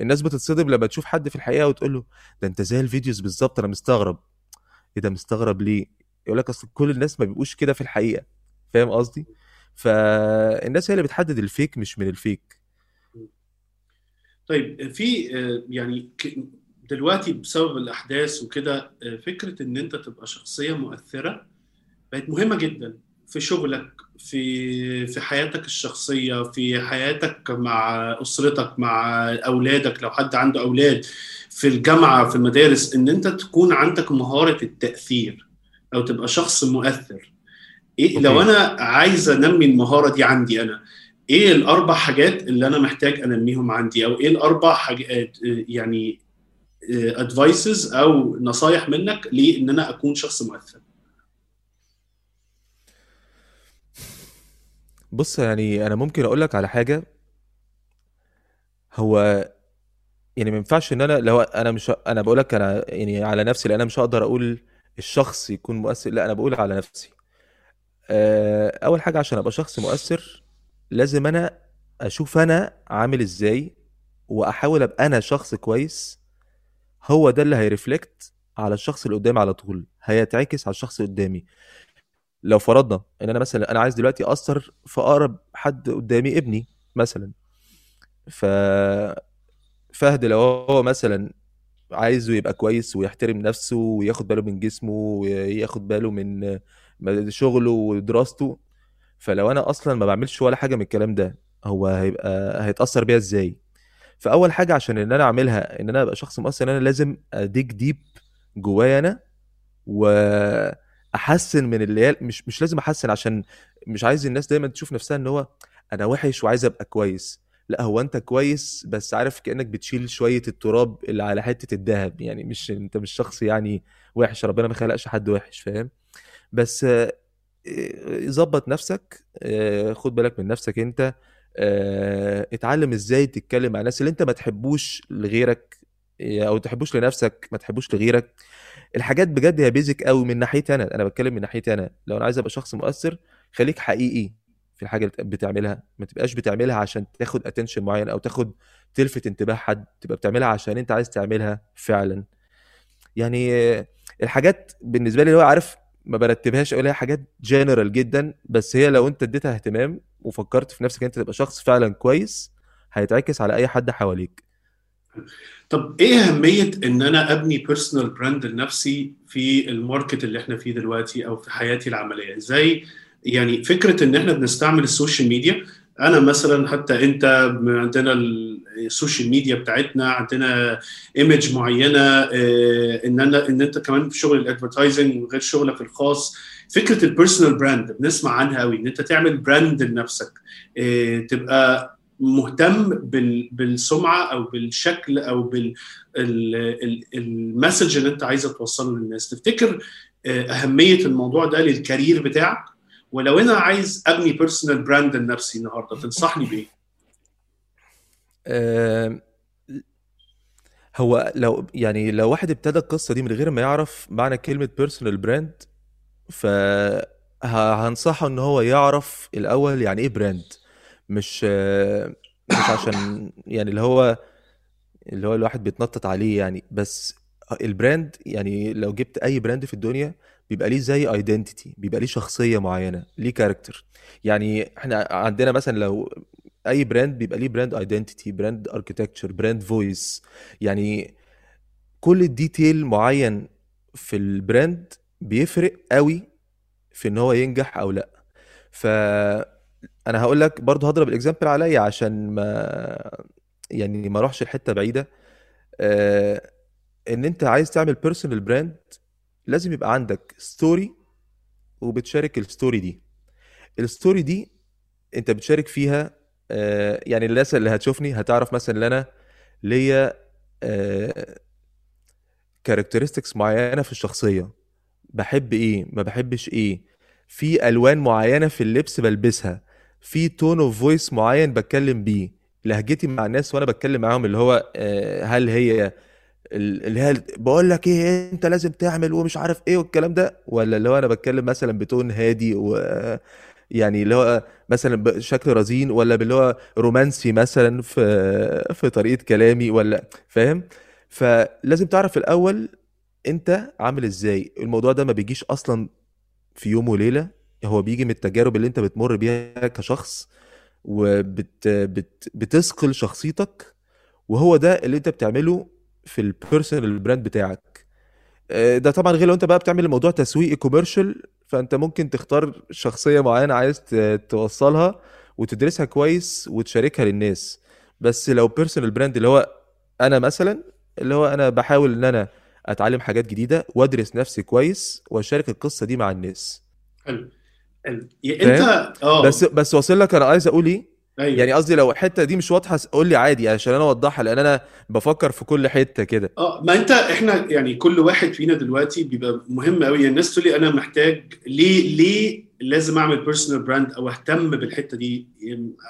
Speaker 2: الناس بتتصدم لما تشوف حد في الحقيقة وتقول له ده أنت زي ال videos بالظبط أنا مستغرب. إيه ده مستغرب ليه؟ يقول لك أصل كل الناس ما بيبقوش كده في الحقيقة. فاهم قصدي؟ فالناس هي اللي بتحدد ال fake مش من ال fake.
Speaker 1: طيب في آه، يعني دلوقتي بسبب الأحداث وكده آه، فكرة إن أنت تبقى شخصية مؤثرة بقت مهمة جدا. في شغلك في في حياتك الشخصية في حياتك مع أسرتك مع أولادك لو حد عنده أولاد في الجامعة في المدارس إن أنت تكون عندك مهارة التأثير أو تبقى شخص مؤثر. إيه لو. أنا عايز أنمي المهارة دي عندي أنا إيه الأربع حاجات اللي أنا محتاج أنميهم عندي؟ أو إيه الأربع حاجات آه، يعني ادفايسز أو نصايح منك لإن أنا أكون شخص مؤثر؟
Speaker 2: بص يعني أنا ممكن أقول لك على حاجة. هو يعني ما ينفعش إن أنا لو أنا مش أنا بقول لك أنا يعني على نفسي لأن أنا مش هقدر أقول الشخص يكون مؤثر. لا أنا بقول على نفسي. آه، أول حاجة عشان أبقى شخص مؤثر لازم أنا أشوف أنا عامل إزاي وأحاول أبقى أنا شخص كويس. هو ده اللي هيرفلكت على الشخص اللي قدامي على طول. هيتعكس على الشخص اللي قدامي. لو فرضنا إن أنا مثلا أنا عايز دلوقتي اثر في أقرب حد قدامي ابني مثلا ف فهد لو هو مثلا عايزه يبقى كويس ويحترم نفسه وياخد باله من جسمه وياخد باله من شغله ودراسته فلو أنا أصلا ما بعملش ولا حاجة من الكلام ده هو هيبقى هيتأثر بيها إزاي؟ فأول حاجة عشان إن أنا أعملها إن أنا أبقى شخص مؤثر أنا لازم أديك ديب جوايا أنا واحسن من اللي مش مش لازم أحسن عشان مش عايز الناس دايما تشوف نفسها إن هو أنا وحش وعايز أبقى كويس. لا هو أنت كويس بس عارف كأنك بتشيل شوية التراب اللي على حتة الذهب. يعني مش أنت مش شخص يعني وحش ربنا ما خلقش حد وحش فاهم؟ بس آه، ظبط نفسك آه، خد بالك من نفسك أنت آه، اتعلم إزاي تتكلم مع الناس اللي أنت ما تحبوش لغيرك أو ما تحبوش لنفسك ما تحبوش لغيرك. الحاجات بجد هي basic قوي من ناحيتي أنا. أنا بتكلم من ناحيتي أنا. لو أنا عايز أبقى شخص مؤثر خليك حقيقي في الحاجة اللي بتعملها. ما تبقاش بتعملها عشان تاخد attention معين أو تاخد تلفت انتباه حد. تبقى بتعملها عشان أنت عايز تعملها فعلا. يعني الحاجات بالنسبة لي اللي هو عارف ما برتبهاش أقول هي حاجات جنرال جدا. بس هي لو أنت اديتها اهتمام وفكرت في نفسك أنت تبقى شخص فعلا كويس هيتعكس على أي حد حواليك.
Speaker 1: طب إيه اهمية ان أنا ابني personal brand لنفسي في ال market اللي إحنا فيه دلوقتي أو في حياتي العملية؟ إزاي؟ يعني فكرة ان إحنا بنستعمل ال social media أنا مثلا حتى انت عندنا ال social media بتاعتنا عندنا image معينة آه، ان أنا ان انت كمان في شغل ال advertising وغير شغلك الخاص. فكرة ال personal brand بنسمع عنها قوي ان انت تعمل brand لنفسك آه، تبقى مهتم بال- بالسمعة أو بالشكل أو بال message اللي أنت عايزة توصله للناس. تفتكر آه، أهمية الموضوع ده لل career بتاعك؟ ولو أنا عايز أبني personal brand لنفسي النهارده تنصحني بإيه؟
Speaker 2: آم، هو لو يعني لو واحد ابتدى القصة دي من غير ما يعرف معنى كلمة personal brand فهنصحه إن هو يعرف الأول يعني إيه brand مش مش عشان يعني اللي هو اللي هو الواحد بيتنطط عليه يعني. بس ال brand يعني لو جبت أي brand في الدنيا بيبقى ليه زي identity بيبقى ليه شخصية معينة ليه character يعني إحنا عندنا مثلا لو أي brand بيبقى ليه brand identity brand architecture brand voice يعني كل detail معين في ال brand بيفرق قوي في إن هو ينجح أو لأ. ف أنا هقول لك برضه هضرب ال example عليا عشان ما يعني ما أروحش لحتة بعيدة. آه، إن أنت عايز تعمل personal brand لازم يبقى عندك story وبتشارك ال story دي. ال story دي أنت بتشارك فيها آه، يعني الناس اللي هتشوفني هتعرف مثلا إن أنا ليا characteristics معينة في الشخصية. بحب إيه؟ ما بحبش إيه؟ في ألوان معينة في اللبس بلبسها. في tone of voice معين بتكلم بيه. لهجتي مع الناس وأنا بتكلم معاهم اللي هو آه، هل هي ال- اللي هي بقول لك إيه أنت لازم تعمل ومش عارف إيه والكلام ده؟ ولا اللي هو أنا بتكلم مثلا ب tone هادي و يعني اللي هو مثلا بشكل رزين ولا باللي هو رومانسي مثلا في في طريقة كلامي ولا فاهم؟ فلازم تعرف الأول أنت عامل إزاي. الموضوع ده ما بيجيش أصلا في يوم وليلة. هو بيجي من التجارب اللي انت بتمر بيها كشخص وبت بت بتثقل شخصيتك وهو ده اللي انت بتعمله في ال personal brand بتاعك. آه، ده طبعا غير لو انت بقى بتعمل الموضوع تسويقي commercial فانت ممكن تختار شخصية معينة عايز توصلها وتدرسها كويس وتشاركها للناس. بس لو personal brand اللي هو أنا مثلا اللي هو أنا بحاول إن أنا أتعلم حاجات جديدة وأدرس نفسي كويس وأشارك القصة دي مع الناس.
Speaker 1: حلو. انت آه.
Speaker 2: بس بس واصل لك أنا عايز أقول إيه؟
Speaker 1: أيوه.
Speaker 2: يعني قصدي لو الحتة دي مش واضحة قول لي عادي عشان أنا أوضحها لأن أنا بفكر في كل حتة كده.
Speaker 1: آه ما أنت إحنا يعني كل واحد فينا دلوقتي بيبقى مهم قوي يعني الناس تقول لي أنا محتاج ليه ليه لازم أعمل personal brand أو أهتم بالحتة دي؟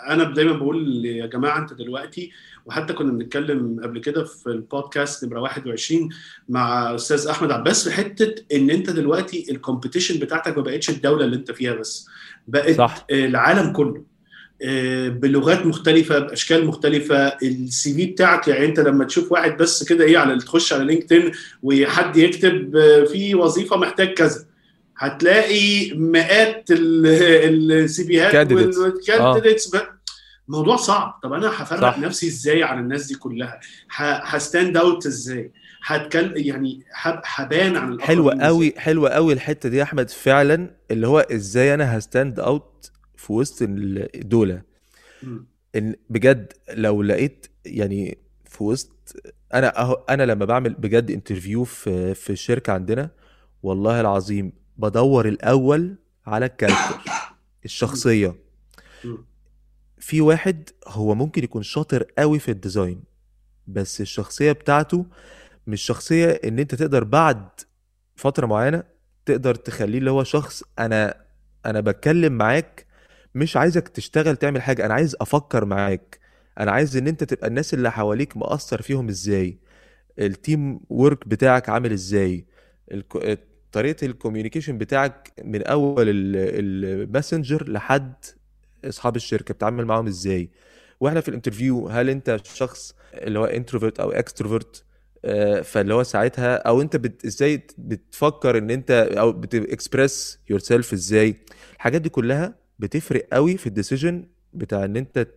Speaker 1: أنا دايما بقول يا جماعة أنت دلوقتي وحتى كنا بنتكلم قبل كده في البودكاست نمرة 21 مع أستاذ أحمد عباس في حتة إن أنت دلوقتي ال competition بتاعتك ما بقتش الدولة اللي أنت فيها بس بقت
Speaker 2: صح.
Speaker 1: العالم كله. بلغات مختلفة بأشكال مختلفة. ال CV بتاعك يعني أنت لما تشوف واحد بس كده إيه على تخش على LinkedIn وحد يكتب في وظيفة محتاج كذا. هتلاقي مئات ال CV
Speaker 2: هات.
Speaker 1: وال candidates موضوع صعب. طب أنا هفرق. نفسي إزاي عن الناس دي كلها؟ ه stand out إزاي؟ هتكلم يعني هب- هبان عن حلوة؟
Speaker 2: قوي حلوة قوي الحتة دي يا أحمد فعلا اللي هو إزاي أنا ه stand out في وسط ال- دول
Speaker 1: مم.
Speaker 2: إن بجد لو لقيت يعني في وسط أنا أهو أنا لما بعمل بجد interview في في الشركة عندنا والله العظيم بدور الأول على ال character
Speaker 1: الشخصية.
Speaker 2: في واحد هو ممكن يكون شاطر قوي في ال design بس الشخصية بتاعته مش شخصية إن أنت تقدر بعد فترة معينة تقدر تخليه اللي هو شخص أنا أنا بتكلم معاك مش عايزك تشتغل تعمل حاجة أنا عايز أفكر معاك. أنا عايز إن أنت تبقى الناس اللي حواليك مأثر فيهم إزاي. ال team work بتاعك عامل إزاي. الك- طريقة ال communication بتاعك من أول ال messenger لحد أصحاب الشركة بتتعامل معاهم إزاي. وإحنا في ال interview هل أنت شخص اللي هو introvert أو extrovert فاللي هو ساعتها أو أنت بت... إزاي بتفكر إن أنت أو بت express yourself إزاي؟ الحاجات دي كلها بتفرق قوي في ال decision بتاع إن أنت.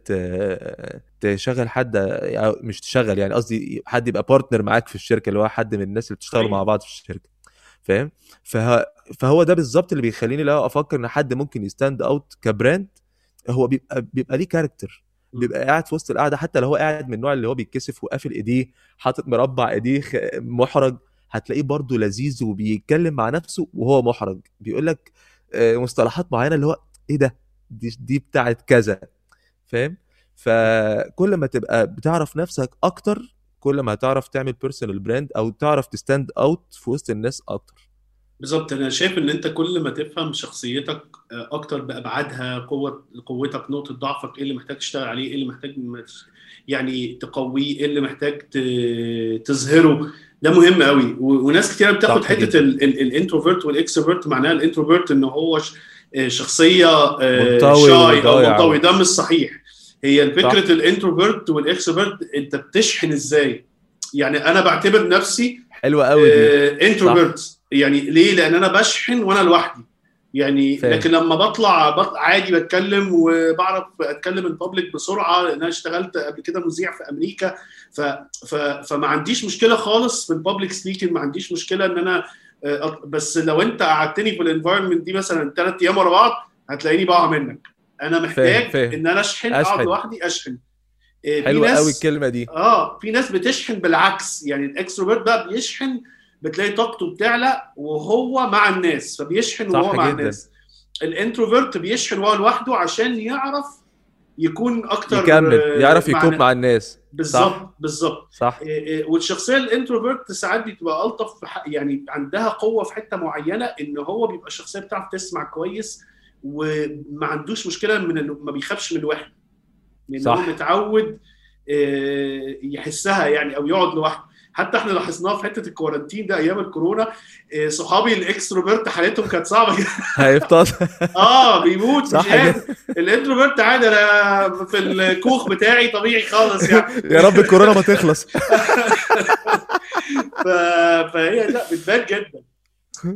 Speaker 2: تشغل حد أو مش تشغل يعني قصدي حد يبقى partner معاك في الشركة اللي هو حد من الناس اللي بتشتغلوا. مع بعض في الشركة فاهم فه... فهو ده بالظبط اللي بيخليني لا أفكر إن حد ممكن ي stand out ك brand هو بيبقى بيبقى ليه
Speaker 1: character.
Speaker 2: بيبقى قاعد في وسط القعدة حتى لو هو قاعد من النوع اللي هو بيتكسف وقافل إيديه حاطط مربع إيديه محرج هتلاقيه برضه لذيذ وبيتكلم مع نفسه وهو محرج بيقول لك آه، مصطلحات معينة اللي هو إيه ده؟ دي دي بتاعت كذا. فاهم؟ فكل ما تبقى بتعرف نفسك أكتر كل ما هتعرف تعمل personal brand أو تعرف ت stand out في وسط الناس أكتر.
Speaker 1: بالظبط. أنا شايف إن أنت كل ما تفهم شخصيتك آه، أكتر بابعادها قوة قوتك نقطة ضعفك إيه اللي محتاج تشتغل عليه إيه اللي محتاج يعني تقويه إيه اللي محتاج تظهره. ده مهم قوي وناس كتير بتاخد
Speaker 2: حتة.
Speaker 1: ال
Speaker 2: introvert
Speaker 1: وال extrovert معناها ال introvert إن هو ش- شخصية آه، shy
Speaker 2: أو.
Speaker 1: منطوي ده مش صحيح هي. فكره ال introvert وال extrovert أنت بتشحن إزاي يعني أنا بعتبر نفسي
Speaker 2: حلوة قوي دي
Speaker 1: introvert يعني ليه؟ لأن أنا بشحن وأنا لوحدي يعني
Speaker 2: فاهم.
Speaker 1: لكن لما بطلع بط- عادي بتكلم وبعرف أتكلم ال public بسرعة لأن أنا اشتغلت قبل كده مذيع في أمريكا ف... ف... فما عنديش مشكلة خالص في ال public speaking ما عنديش مشكلة إن أنا آه، بس لو أنت قعدتني في ال environment دي مثلا ثلاث أيام ورا بعض هتلاقيني بقع منك أنا محتاج
Speaker 2: فاهم.
Speaker 1: ان أنا
Speaker 2: أشحن.
Speaker 1: أقعد لوحدي أشحن آه،
Speaker 2: حلوة
Speaker 1: ناس-
Speaker 2: قوي الكلمة دي
Speaker 1: آه في ناس بتشحن بالعكس يعني ال extrovert بقى بيشحن بتلاقي طاقته بتعلى وهو مع الناس فبيشحن وهو مع
Speaker 2: جدا.
Speaker 1: الناس ال introvert بيشحن وهو لوحده عشان يعرف يكون أكتر
Speaker 2: يكمل
Speaker 1: آه،
Speaker 2: يعرف يكون. مع الناس
Speaker 1: بالظبط بالظبط.
Speaker 2: صح.
Speaker 1: إيه إيه، والشخصية ال introvert ساعات بتبقى ألطف يعني عندها قوة في حتة معينة إن هو بيبقى الشخصيه بتعرف تسمع كويس وما عندوش مشكلة من إنه ما بيخافش من الوحده لأن هو. متعود آه، يحسها يعني أو يقعد لوحده. حتى إحنا لاحظناها في حتة ال quarantine ده أيام الكورونا آه، صحابي ال extrovert حالتهم كانت صعبة جدا.
Speaker 2: هيفضل.
Speaker 1: آه بيموت مش
Speaker 2: صح
Speaker 1: قادر. ال introvert عادي أنا في الكوخ بتاعي طبيعي خالص يعني.
Speaker 2: يا رب الكورونا ما تخلص.
Speaker 1: ف... فهي لا بتبان جدا.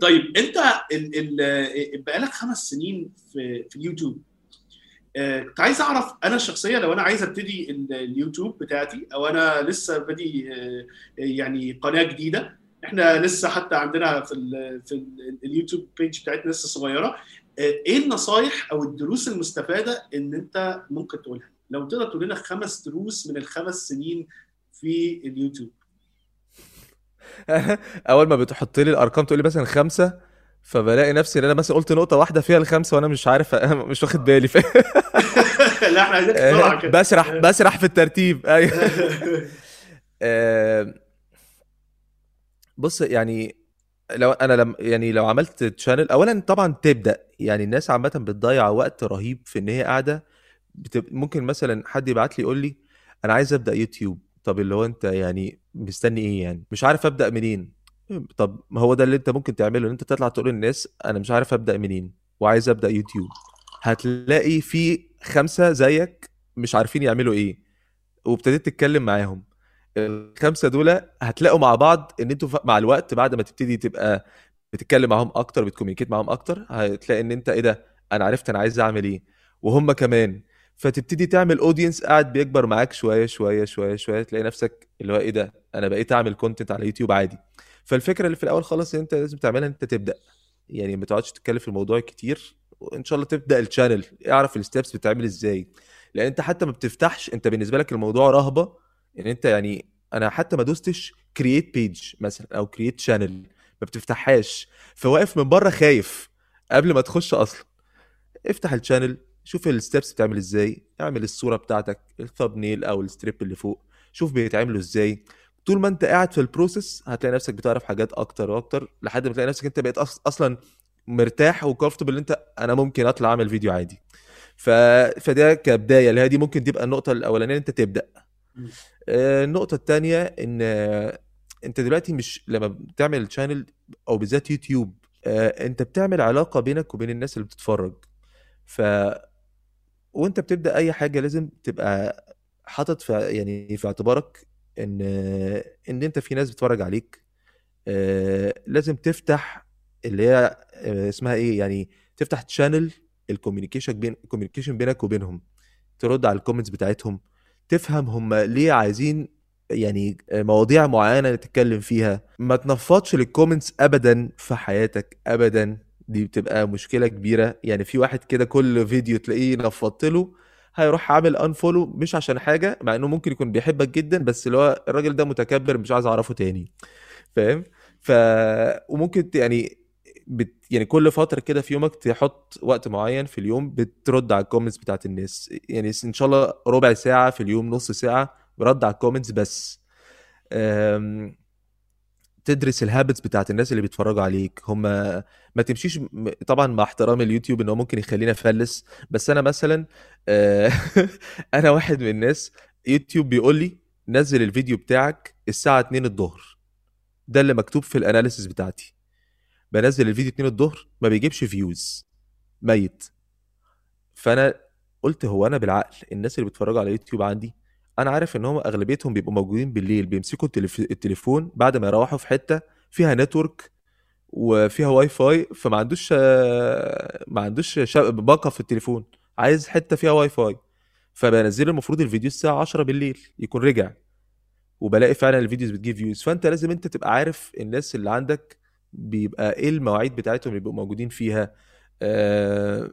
Speaker 1: طيب أنت ال... ال... بقالك خمس سنين في في اليوتيوب كنت عايز أعرف أنا شخصيا لو أنا عايز أبتدي ال- اليوتيوب بتاعتي أو أنا لسه بادي آه، يعني قناة جديدة إحنا لسه حتى عندنا في ال في ال ال YouTube page بتاعتنا لسه صغيرة آه، إيه النصايح أو الدروس المستفادة إن أنت ممكن تقولها؟ لو تقدر تقول لنا خمس دروس من الخمس سنين في اليوتيوب.
Speaker 2: أول ما بتحط لي الأرقام تقول لي مثلا خمسة فبلاقي نفسي إن أنا مثلا قلت نقطة واحدة فيها الخمسه وأنا مش عارف مش واخد بالي ف...
Speaker 1: لا إحنا عايزين بسرعة كده.
Speaker 2: بسرح بسرح في الترتيب. أيوه. آه، بص يعني لو أنا لم يعني لو عملت تشانل اولا طبعا تبدأ. يعني الناس عامة بتضيع وقت رهيب في إن هي قاعدة. بتب... ممكن مثلا حد يبعت لي يقول لي أنا عايز أبدأ يوتيوب. طب اللي هو أنت يعني مستني إيه يعني؟ مش عارف أبدأ منين. طب ما هو ده اللي انت ممكن تعمله ان انت تطلع تقول للناس أنا مش عارف أبدأ منين وعايز أبدأ يوتيوب. هتلاقي في خمسة زيك مش عارفين يعملوا إيه وابتديت تتكلم معاهم. الخمسة دول هتلاقوا مع بعض إن أنتوا مع الوقت بعد ما تبتدي تبقى بتتكلم معاهم أكتر بتكومينيكيت معاهم أكتر هتلاقي إن انت إيه ده أنا عرفت أنا عايز أعمل إيه. وهم كمان. فتبتدي تعمل audience قاعد بيكبر معاك شوية شوية شوية شوية تلاقي نفسك اللي هو إيه ده أنا بقيت أعمل content على يوتيوب عادي. فالفكرة اللي في الأول خالص ان أنت لازم تعملها إن أنت تبدأ. يعني ما تقعدش تتكلم في الموضوع كتير وإن شاء الله تبدأ ال channel اعرف ال steps بتتعمل إزاي. لأن أنت حتى ما بتفتحش أنت بالنسبة لك الموضوع رهبة. ان أنت يعني أنا حتى ما دوستش create page مثلا أو create channel ما بتفتحهاش. فواقف من بره خايف قبل ما تخش أصلا. افتح ال channel شوف ال steps بتعمل إزاي اعمل الصورة بتاعتك ال thumbnail أو ال strip اللي فوق. شوف بيتعملوا إزاي. طول ما انت قاعد في ال process هتلاقي نفسك بتعرف حاجات أكتر وأكتر لحد ما تلاقي نفسك انت بقيت أصلا مرتاح و comfortable انت أنا ممكن أطلع أعمل فيديو عادي. ف... فده كبداية اللي هي دي ممكن تبقى النقطة الأولانية انت
Speaker 1: تبدأ.
Speaker 2: آه، النقطة الثانية إن انت دلوقتي مش لما بتعمل channel أو بالذات يوتيوب آه، انت بتعمل علاقة بينك وبين الناس اللي بتتفرج. ف وانت بتبدأ أي حاجة لازم تبقى حاطط في يعني في اعتبارك إن إن أنت في ناس بتتفرج عليك آه، لازم تفتح اللي هي آه، اسمها إيه يعني تفتح channel ال communication بين ال communication بينك وبينهم ترد على ال comments بتاعتهم تفهم هم ليه عايزين يعني مواضيع معينة نتكلم فيها. ما تنفضش لل comments ابدا في حياتك ابدا. دي بتبقى مشكلة كبيرة. يعني في واحد كده كل فيديو تلاقيه نفضت له هيروح عامل unfollow مش عشان حاجة مع إنه ممكن يكون بيحبك جدا بس اللي هو الراجل ده متكبر مش عايز أعرفه تاني. فاهم؟ ف وممكن يعني بت... يعني كل فترة كده في يومك تحط وقت معين في اليوم بترد على ال comments بتاعت الناس. يعني إن شاء الله ربع ساعة في اليوم نص ساعة برد على ال comments بس. أم... تدرس ال habits بتاعت الناس اللي بيتفرجوا عليك. هم ما تمشيش طبعا مع احترام اليوتيوب إن هو ممكن يخلينا أفلس بس أنا مثلا آه، أنا واحد من الناس يوتيوب بيقول لي نزل الفيديو بتاعك الساعة 2 الظهر. ده اللي مكتوب في ال analysis بتاعتي. بنزل الفيديو 2 الظهر ما بيجيبش views ميت. فأنا قلت هو أنا بالعقل الناس اللي بيتفرجوا على يوتيوب عندي أنا عارف إن هم أغلبيتهم بيبقوا موجودين بالليل بيمسكوا التليف... التليفون بعد ما يروحوا في حتة فيها network وفيها واي فاي فما عندوش ما عندوش شا- باقة في التليفون عايز حتة فيها واي فاي فبنزل المفروض الفيديو الساعة 10 بالليل يكون رجع وبلاقي فعلا ال videos بتجيب views فأنت لازم أنت تبقى عارف الناس اللي عندك بيبقى إيه المواعيد بتاعتهم اللي بيبقوا موجودين فيها. آه،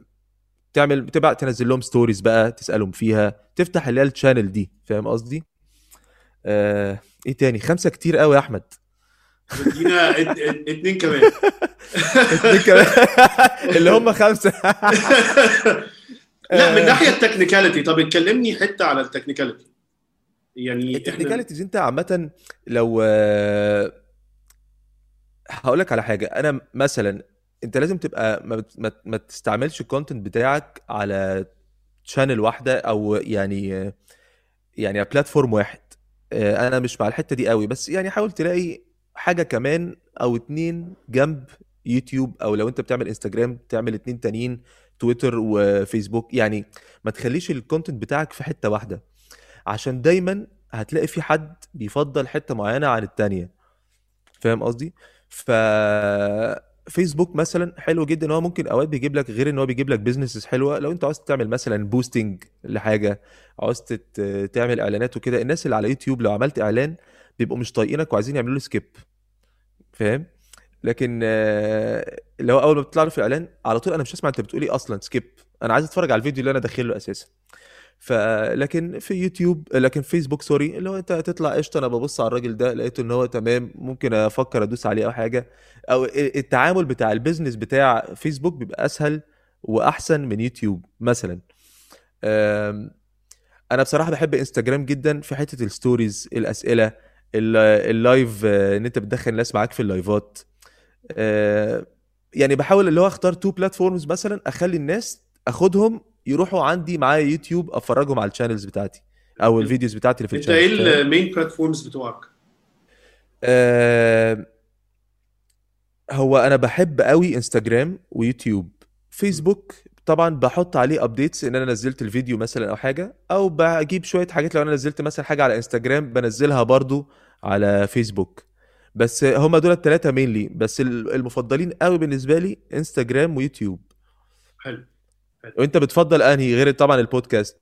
Speaker 2: تعمل تبقى تنزل لهم stories بقى تسألهم فيها تفتح اللي هي ال channel دي فاهم قصدي؟ آه، إيه تاني؟ خمسة كتير قوي يا أحمد.
Speaker 1: ادينا ات- ات- اتنين كمان.
Speaker 2: اتنين كمان. اللي هم خمسة.
Speaker 1: لا من ناحية ال technicality طب اتكلمني حتة على ال technicality يعني ال
Speaker 2: technicalities أنت عامة لو آه، هقول لك على حاجة. أنا مثلا انت لازم تبقى ما, ما, ما تستعملش ال content بتاعك على channel واحدة أو يعني يعني platform واحد. آه، أنا مش مع الحتة دي قوي بس يعني حاول تلاقي حاجة كمان أو اتنين جنب يوتيوب أو لو أنت بتعمل إنستجرام تعمل اتنين تانيين تويتر وفيسبوك. يعني ما تخليش ال content بتاعك في حتة واحدة. عشان دايما هتلاقي في حد بيفضل حتة معينة عن التانية. فاهم قصدي؟ ف فيسبوك مثلا حلو جدا إن هو ممكن أوقات بيجيب لك غير إن هو بيجيب لك businesses حلوة. لو أنت عاوز تعمل مثلا posting لحاجة عاوز تعمل إعلانات وكده الناس اللي على يوتيوب لو عملت إعلان بيبقوا مش طايقينك وعايزين يعملوا له skip فاهم؟ لكن آه، لو أول ما بتطلع في إعلان على طول أنا مش هسمع أنت بتقول إيه أصلا skip أنا عايز أتفرج على الفيديو اللي أنا داخل له أساسا. ف لكن في يوتيوب لكن فيسبوك sorry اللي هو انت تطلع قشطة أنا ببص على الراجل ده لقيته ان هو تمام ممكن أفكر ادوس عليه أو حاجة. أو التعامل بتاع ال business بتاع فيسبوك بيبقى اسهل واحسن من يوتيوب مثلا. أنا بصراحة بحب انستجرام جدا في حتة ال stories الأسئلة ال- ال live ان انت بتدخل الناس معاك في ال liveات. آه، يعني بحاول اللي هو اختار two platforms مثلا اخلي الناس اخدهم يروحوا عندي معايا يوتيوب افرجهم على ال channels بتاعتي أو ال videos بتاعتي اللي في
Speaker 1: انت
Speaker 2: إيه؟ ال
Speaker 1: main platforms بتوعك؟
Speaker 2: آه، هو أنا بحب قوي انستجرام ويوتيوب. فيسبوك طبعا بحط عليه updates إن أنا نزلت الفيديو مثلا أو حاجة أو بجيب شوية حاجات لو أنا نزلت مثلا حاجة على انستجرام بنزلها برضو على فيسبوك بس هما دول الثلاثه mainly بس ال- المفضلين قوي بالنسبة لي انستجرام ويوتيوب.
Speaker 1: حلو.
Speaker 2: وانت بتفضل انهي غير طبعا البودكاست؟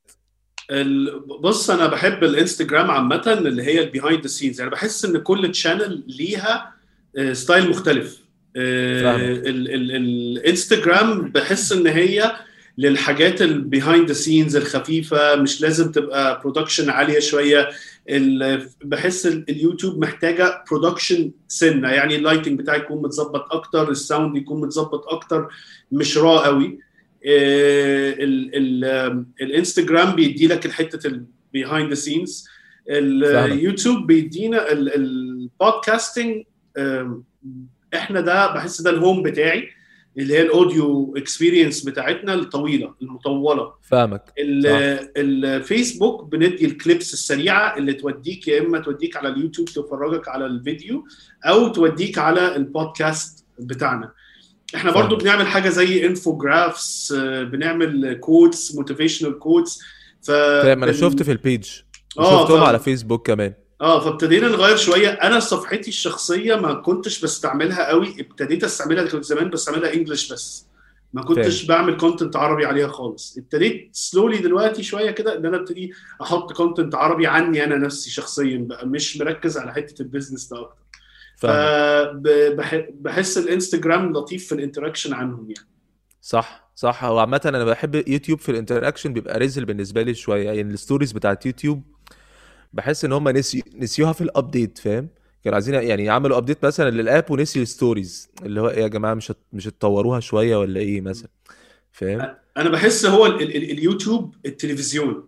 Speaker 1: ال- بص أنا بحب الإنستجرام عامة اللي هي ال behind the scenes يعني بحس إن كل channel ليها آه، style مختلف. آه،. ال- ال- الإنستجرام بحس إن هي للحاجات ال behind the scenes الخفيفة مش لازم تبقى production عالية شوية. بحس ال- اليوتيوب محتاجة production سنة. يعني ال lighting بتاعي يكون متظبط أكتر ال sound يكون متظبط أكتر. مش raw قوي. آه، الإنستجرام بيدي لك الحته ال behind the scenes اليوتيوب بيدينا ال- ال podcasting إحنا ده بحس ده ال home بتاعي اللي هي ال audio experience بتاعتنا الطويلة المطولة.
Speaker 2: فاهمك.
Speaker 1: ال- الفيسبوك بندي ال clips السريعة اللي توديك يا إما توديك على اليوتيوب تفرجك على الفيديو أو توديك على البودكاست بتاعنا. إحنا برضو. بنعمل حاجة زي infographs بنعمل quotes motivational quotes ف
Speaker 2: فاهم أنا
Speaker 1: بن-
Speaker 2: شفت في ال page
Speaker 1: آه،
Speaker 2: وشفتهم
Speaker 1: ف-
Speaker 2: على فيسبوك كمان.
Speaker 1: آه فابتدينا نغير شوية. أنا صفحتي الشخصية ما كنتش بستعملها قوي ابتديت أستعملها كنت زمان بستعملها English بس. ما كنتش بعمل content عربي عليها خالص. ابتديت slowly دلوقتي شوية كده إن أنا ابتدي أحط content عربي عني أنا نفسي شخصيا بقى مش مركز على حتة ال business ده
Speaker 2: أكتر.
Speaker 1: فبحس الإنستجرام لطيف في ال interaction عنهم يعني.
Speaker 2: صح صح. هو عامة أنا بحب يوتيوب في ال interaction بيبقى reasonable بالنسبة لي شوية. يعني ال stories بتاعت يوتيوب بحس إن هم نسي نسيوها في ال update فاهم؟ كانوا عايزين يعني عملوا update مثلا لل app ونسيوا ال stories اللي هو إيه يا جماعة مش هت... مش هتطوروها شوية ولا إيه مثلا؟ فاهم؟
Speaker 1: أنا بحس هو ال ال اليوتيوب التلفزيون.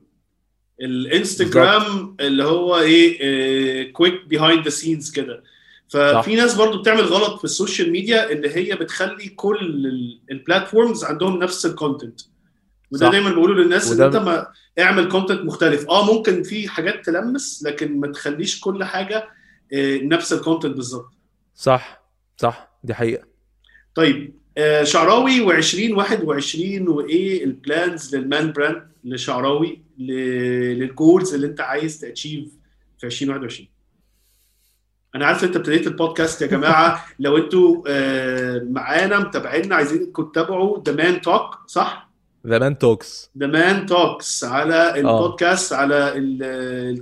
Speaker 1: الإنستجرام اللي هو إيه quick behind the scenes كده. ففي ناس برضو بتعمل غلط في ال social media اللي هي بتخلي كل ال platforms عندهم نفس الكونتنت وده. دايما بقوله للناس
Speaker 2: إن
Speaker 1: أنت ما اعمل content مختلف. آه ممكن في حاجات تلمس لكن ما تخليش كل حاجة آه، نفس ال content بالظبط.
Speaker 2: صح. صح. دي حقيقة.
Speaker 1: طيب آه، شعراوي و2021 وايه ال plans لل Man Brand لشعراوي لل goals اللي أنت عايز to achieve في 2021 أنا عارف انت ابتديت البودكاست يا جماعة. لو أنتوا آه، معانا متابعينا عايزينكم تتابعوا The Man Talk صح؟
Speaker 2: ذا مان توكس
Speaker 1: ذا مان توكس على البودكاست على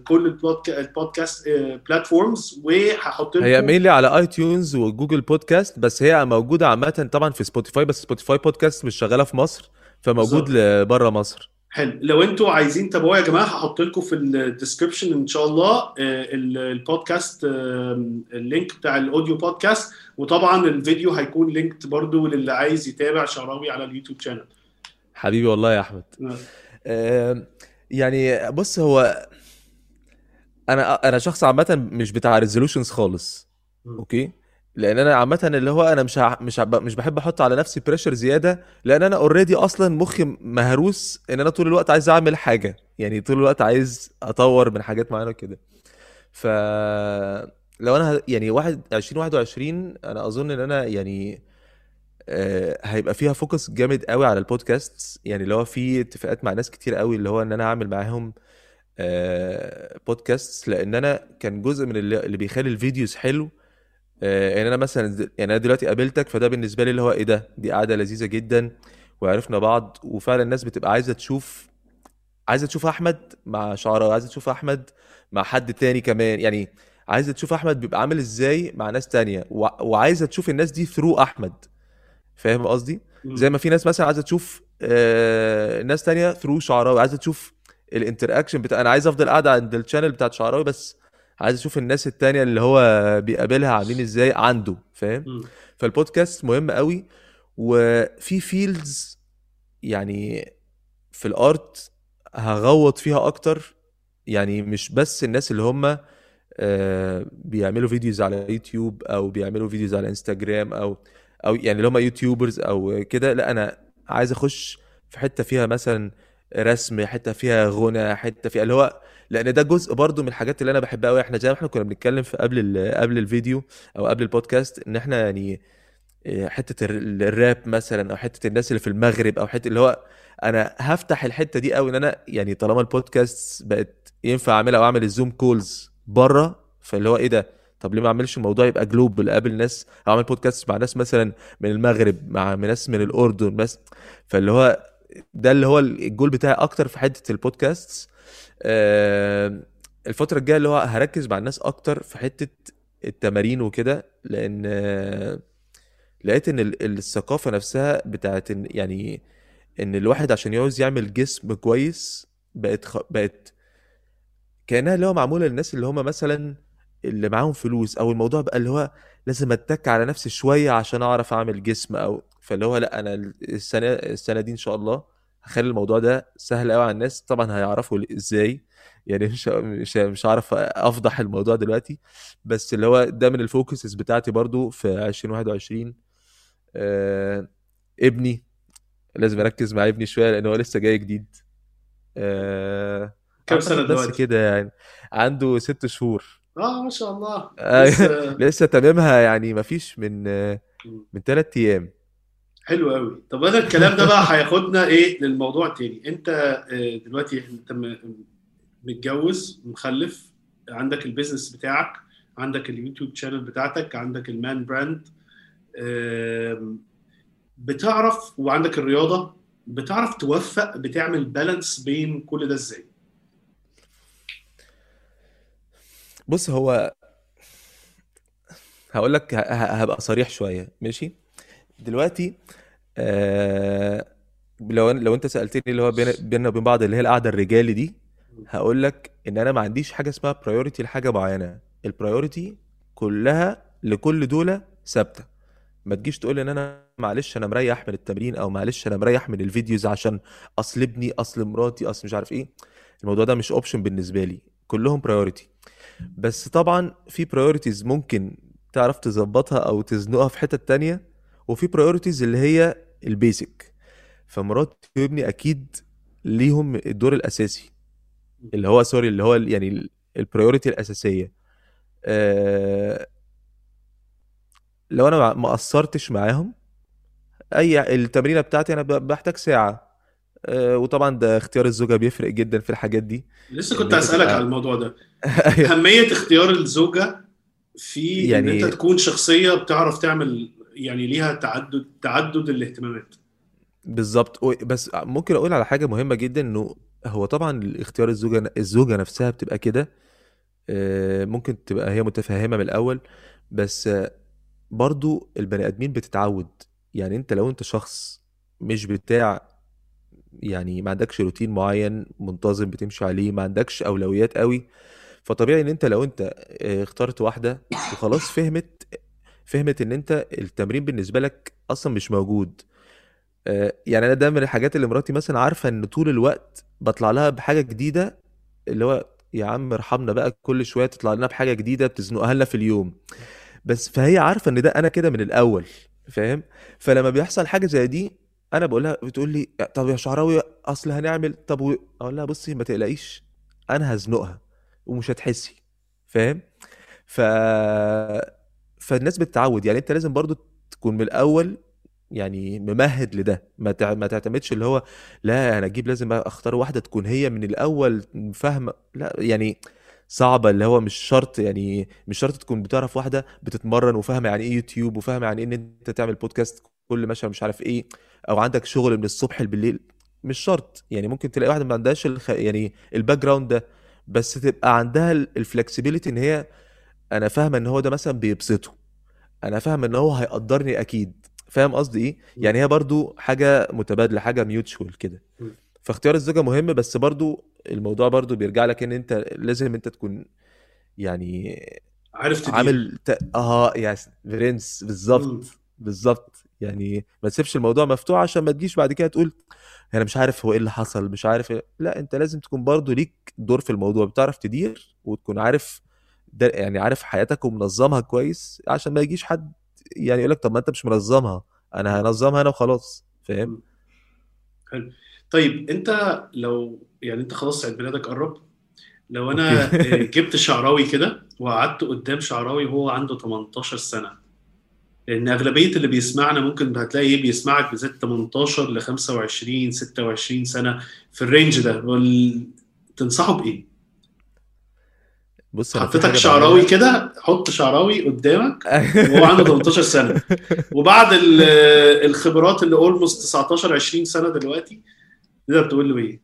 Speaker 1: كل البودكا- البودكاست بلاتفورمز وهحط لكم
Speaker 2: هي mainly على iTunes و Google Podcast بس هي موجودة عامة طبعا في Spotify بس Spotify podcast مش شغالة في مصر فموجود لبره مصر.
Speaker 1: حلو. لو أنتوا عايزين تابعوها يا جماعة هحط لكم في ال description إن شاء الله آه، ال- البودكاست آه، ال link بتاع ال audio podcast وطبعا الفيديو هيكون linked برضو للي عايز يتابع شعراوي على ال YouTube channel
Speaker 2: حبيبي والله يا أحمد. آم، يعني بص هو أنا أنا شخص عامة مش بتاع resolutions خالص. okay؟ لأن أنا عامه اللي هو أنا مش مش مش بحب أحط على نفسي pressure زياده لأن أنا already أصلا مخي مهروس ان أنا طول الوقت عايز اعمل حاجة. يعني طول الوقت عايز اطور من حاجات معينة كده ف لو أنا يعني واحد 2021 أنا اظن ان أنا يعني آه، هيبقى فيها focus جامد قوي على البودكاست يعني اللي هو في اتفاقات مع ناس كتير قوي اللي هو ان أنا اعمل معاهم آه، بودكاست لأن أنا كان جزء من اللي بيخلي ال videos حلو آه، ان أنا مثلا يعني أنا دلوقتي قابلتك فده بالنسبة لي اللي هو إيه ده؟ دي قعدة لذيذة جدا وعرفنا بعض وفعلا الناس بتبقى عايزة تشوف عايزة تشوف أحمد مع شعراوي عايزة تشوف أحمد مع حد تاني كمان يعني عايزة تشوف أحمد بيبقى عامل إزاي مع ناس تانية وع- وعايزة تشوف الناس دي through أحمد. فاهم قصدي؟ زي ما في ناس مثلا عايزة تشوف آه، ناس تانية through شعراوي عايزه تشوف ال interaction بتاع أنا عايز أفضل قاعد عند ال channel بتاعت شعراوي بس عايز أشوف الناس التانية اللي هو بيقابلها عاملين إزاي عنده فاهم. فالبودكاست مهم قوي وفي fields يعني في ال art هغوط فيها أكتر يعني مش بس الناس اللي هم آه، بيعملوا videos على يوتيوب أو بيعملوا videos على إنستجرام أو أو يعني اللي هم YouTubers أو كده لا أنا عايز أخش في حتة فيها مثلا رسم حتة فيها غنى حتة فيها اللي هو لأن ده جزء برضو من الحاجات اللي أنا بحبها قوي إحنا زي ما إحنا كنا بنتكلم في قبل قبل الفيديو أو قبل البودكاست إن إحنا يعني إيه، حتة ال- الراب مثلا أو حتة الناس اللي في المغرب أو حتة اللي هو أنا هفتح الحتة دي قوي إن أنا يعني طالما البودكاست بقت ينفع أعملها أو اعمل ال Zoom calls بره فاللي هو إيه ده؟ طب ليه ما أعملش الموضوع يبقى global أقابل ناس أو أعمل بودكاست مع ناس مثلا من المغرب مع ناس من الأردن بس. فاللي هو ده اللي هو الجول بتاعي أكتر في حتة البودكاست آه، الفترة الجاية اللي هو هركز مع الناس أكتر في حتة التمارين وكده لأن آه، لقيت إن ال- الثقافة نفسها بتاعت إن يعني إن الواحد عشان يعوز يعمل جسم كويس بقت خ... بقت كأنها اللي هو معمولة للناس اللي هم مثلا اللي معاهم فلوس أو الموضوع بقى اللي هو لازم أتك على نفسي شوية عشان أعرف أعمل جسم أو فاللي هو لأ أنا السنة السنة دي إن شاء الله هخلي الموضوع ده سهل قوي على الناس. طبعا هيعرفوا إزاي؟ يعني مش مش مش هعرف أفضح الموضوع دلوقتي. بس اللي هو ده من الفوكسز بتاعتي برضو في 2021 آه ابني لازم أركز مع ابني شوية لأن هو لسه جاي جديد. آه
Speaker 1: كم سنة
Speaker 2: أعتقد بس
Speaker 1: دلوقتي؟
Speaker 2: كده يعني. عنده ست شهور.
Speaker 1: آه ما شاء الله.
Speaker 2: آه،
Speaker 1: لسه
Speaker 2: لسه تمامها يعني مفيش من آه، من ثلاث أيام.
Speaker 1: حلو قوي. طب أنا الكلام ده بقى هياخدنا إيه للموضوع تاني. أنت آه، دلوقتي أنت متجوز مخلف عندك ال business بتاعك عندك ال YouTube channel بتاعتك عندك ال Man Brand بتعرف وعندك الرياضة بتعرف توفق بتعمل balance بين كل ده إزاي؟
Speaker 2: بص هو هقول لك هبقى صريح شوية ماشي؟ دلوقتي آه لو لو أنت سألتني اللي هو بين- بيننا وبين بعض اللي هي القعدة الرجالي دي هقول لك إن أنا ما عنديش حاجة اسمها priority لحاجة معينة. ال priority كلها لكل دولة ثابتة. ما تجيش تقول إن أنا معلش أنا مريح من التمرين أو معلش أنا مريح من ال videos عشان أصل ابني أصل مراتي أصل مش عارف إيه. الموضوع ده مش option بالنسبة لي. كلهم priority بس طبعا في priorities ممكن تعرف تظبطها أو تزنقها في حتة تانية. وفي priorities اللي هي ال basic فمراتي وابني أكيد ليهم الدور الأساسي. اللي هو sorry اللي هو يعني ال priority الأساسية. أه لو أنا ما قصرتش معاهم أي التمرينة بتاعتي أنا بحتاج ساعة. أه وطبعا ده اختيار الزوجة بيفرق جدا في الحاجات دي.
Speaker 1: لسه
Speaker 2: ان
Speaker 1: كنت
Speaker 2: انت
Speaker 1: هسألك على الموضوع ده.
Speaker 2: أيوه.
Speaker 1: أهمية اختيار الزوجة في إن أنت
Speaker 2: يعني
Speaker 1: تكون شخصية بتعرف تعمل يعني ليها تعدد تعدد الاهتمامات.
Speaker 2: بالظبط. بس ممكن أقول على حاجة مهمة جدا إنه هو طبعا اختيار الزوجة الزوجة نفسها بتبقى كده. آه، ممكن تبقى هي متفهمة من الأول بس برضو البني آدمين بتتعود. يعني أنت لو أنت شخص مش بتاع يعني ما عندكش روتين معين منتظم بتمشي عليه ما عندكش أولويات قوي فطبيعي إن أنت لو أنت آه، اخترت واحدة وخلاص فهمت فهمت إن أنت التمرين بالنسبة لك أصلا مش موجود. آه، يعني أنا ده من الحاجات اللي مراتي مثلا عارفة إن طول الوقت بطلع لها بحاجة جديدة اللي هو يا عم ارحمنا بقى كل شوية تطلع لنا بحاجة جديدة بتزنقها لنا في اليوم. بس فهي عارفة إن ده أنا كده من الأول فاهم؟ فلما بيحصل حاجة زي دي أنا بقول لها بتقول لي طب يا شعراوي أصل هنعمل طب و... أقول لها بصي ما تقلقيش أنا هزنقها ومش هتحسي. فاهم؟ ف فالناس بتتعود. يعني أنت لازم برضو تكون من الأول يعني ممهد لده. ما. ما تعتمدش اللي هو لا أنا أجيب لازم أختار واحدة تكون هي من الأول فاهمة. لا يعني صعبة اللي هو مش شرط يعني مش شرط تكون بتعرف واحدة بتتمرن وفاهمة يعني إيه يوتيوب وفاهمة يعني إيه إن أنت تعمل بودكاست كل مشهر مش عارف إيه أو عندك شغل من الصبح بالليل. مش شرط. يعني ممكن تلاقي واحدة ما عندهاش الخ... يعني ال background ده. بس تبقى عندها ال flexibility إن هي أنا فاهمه إن هو ده مثلا بيبسطه. أنا فاهم إن هو هيقدرني أكيد. فاهم قصدي إيه؟ يعني هي برضو حاجة متبادلة حاجة mutual كده. فاختيار الزوجة مهم بس برضو الموضوع برضو بيرجع لك إن أنت لازم أنت تكون يعني
Speaker 1: عارف تدير.
Speaker 2: عامل ت... آه يا برنس بالظبط. بالظبط. يعني ما تسيبش الموضوع مفتوح عشان ما تجيش بعد كده تقول أنا مش عارف هو إيه اللي حصل مش عارف إيه. لا أنت لازم تكون برضو ليك دور في الموضوع بتعرف تدير وتكون عارف يعني عارف حياتك ومنظمها كويس عشان ما يجيش حد يعني يقول لك طب ما انت مش منظمها أنا هنظمها أنا وخلاص فاهم؟
Speaker 1: حلو. طيب انت لو يعني انت خلاص عيد ميلادك قرب لو أنا آه، جبت شعراوي كده وقعدت قدام شعراوي وهو عنده 18 سنة لأن أغلبية اللي بيسمعنا ممكن هتلاقي إيه؟ بيسمعك بزيت 18 ل 25 26 سنة في الرينج ده. تنصحه بإيه؟
Speaker 2: بص
Speaker 1: حطيتك شعراوي كده حط شعراوي قدامك وهو عنده 18 سنة وبعد ال- الخبرات اللي اولموست 19 20 سنة دلوقتي تقدر تقول له إيه؟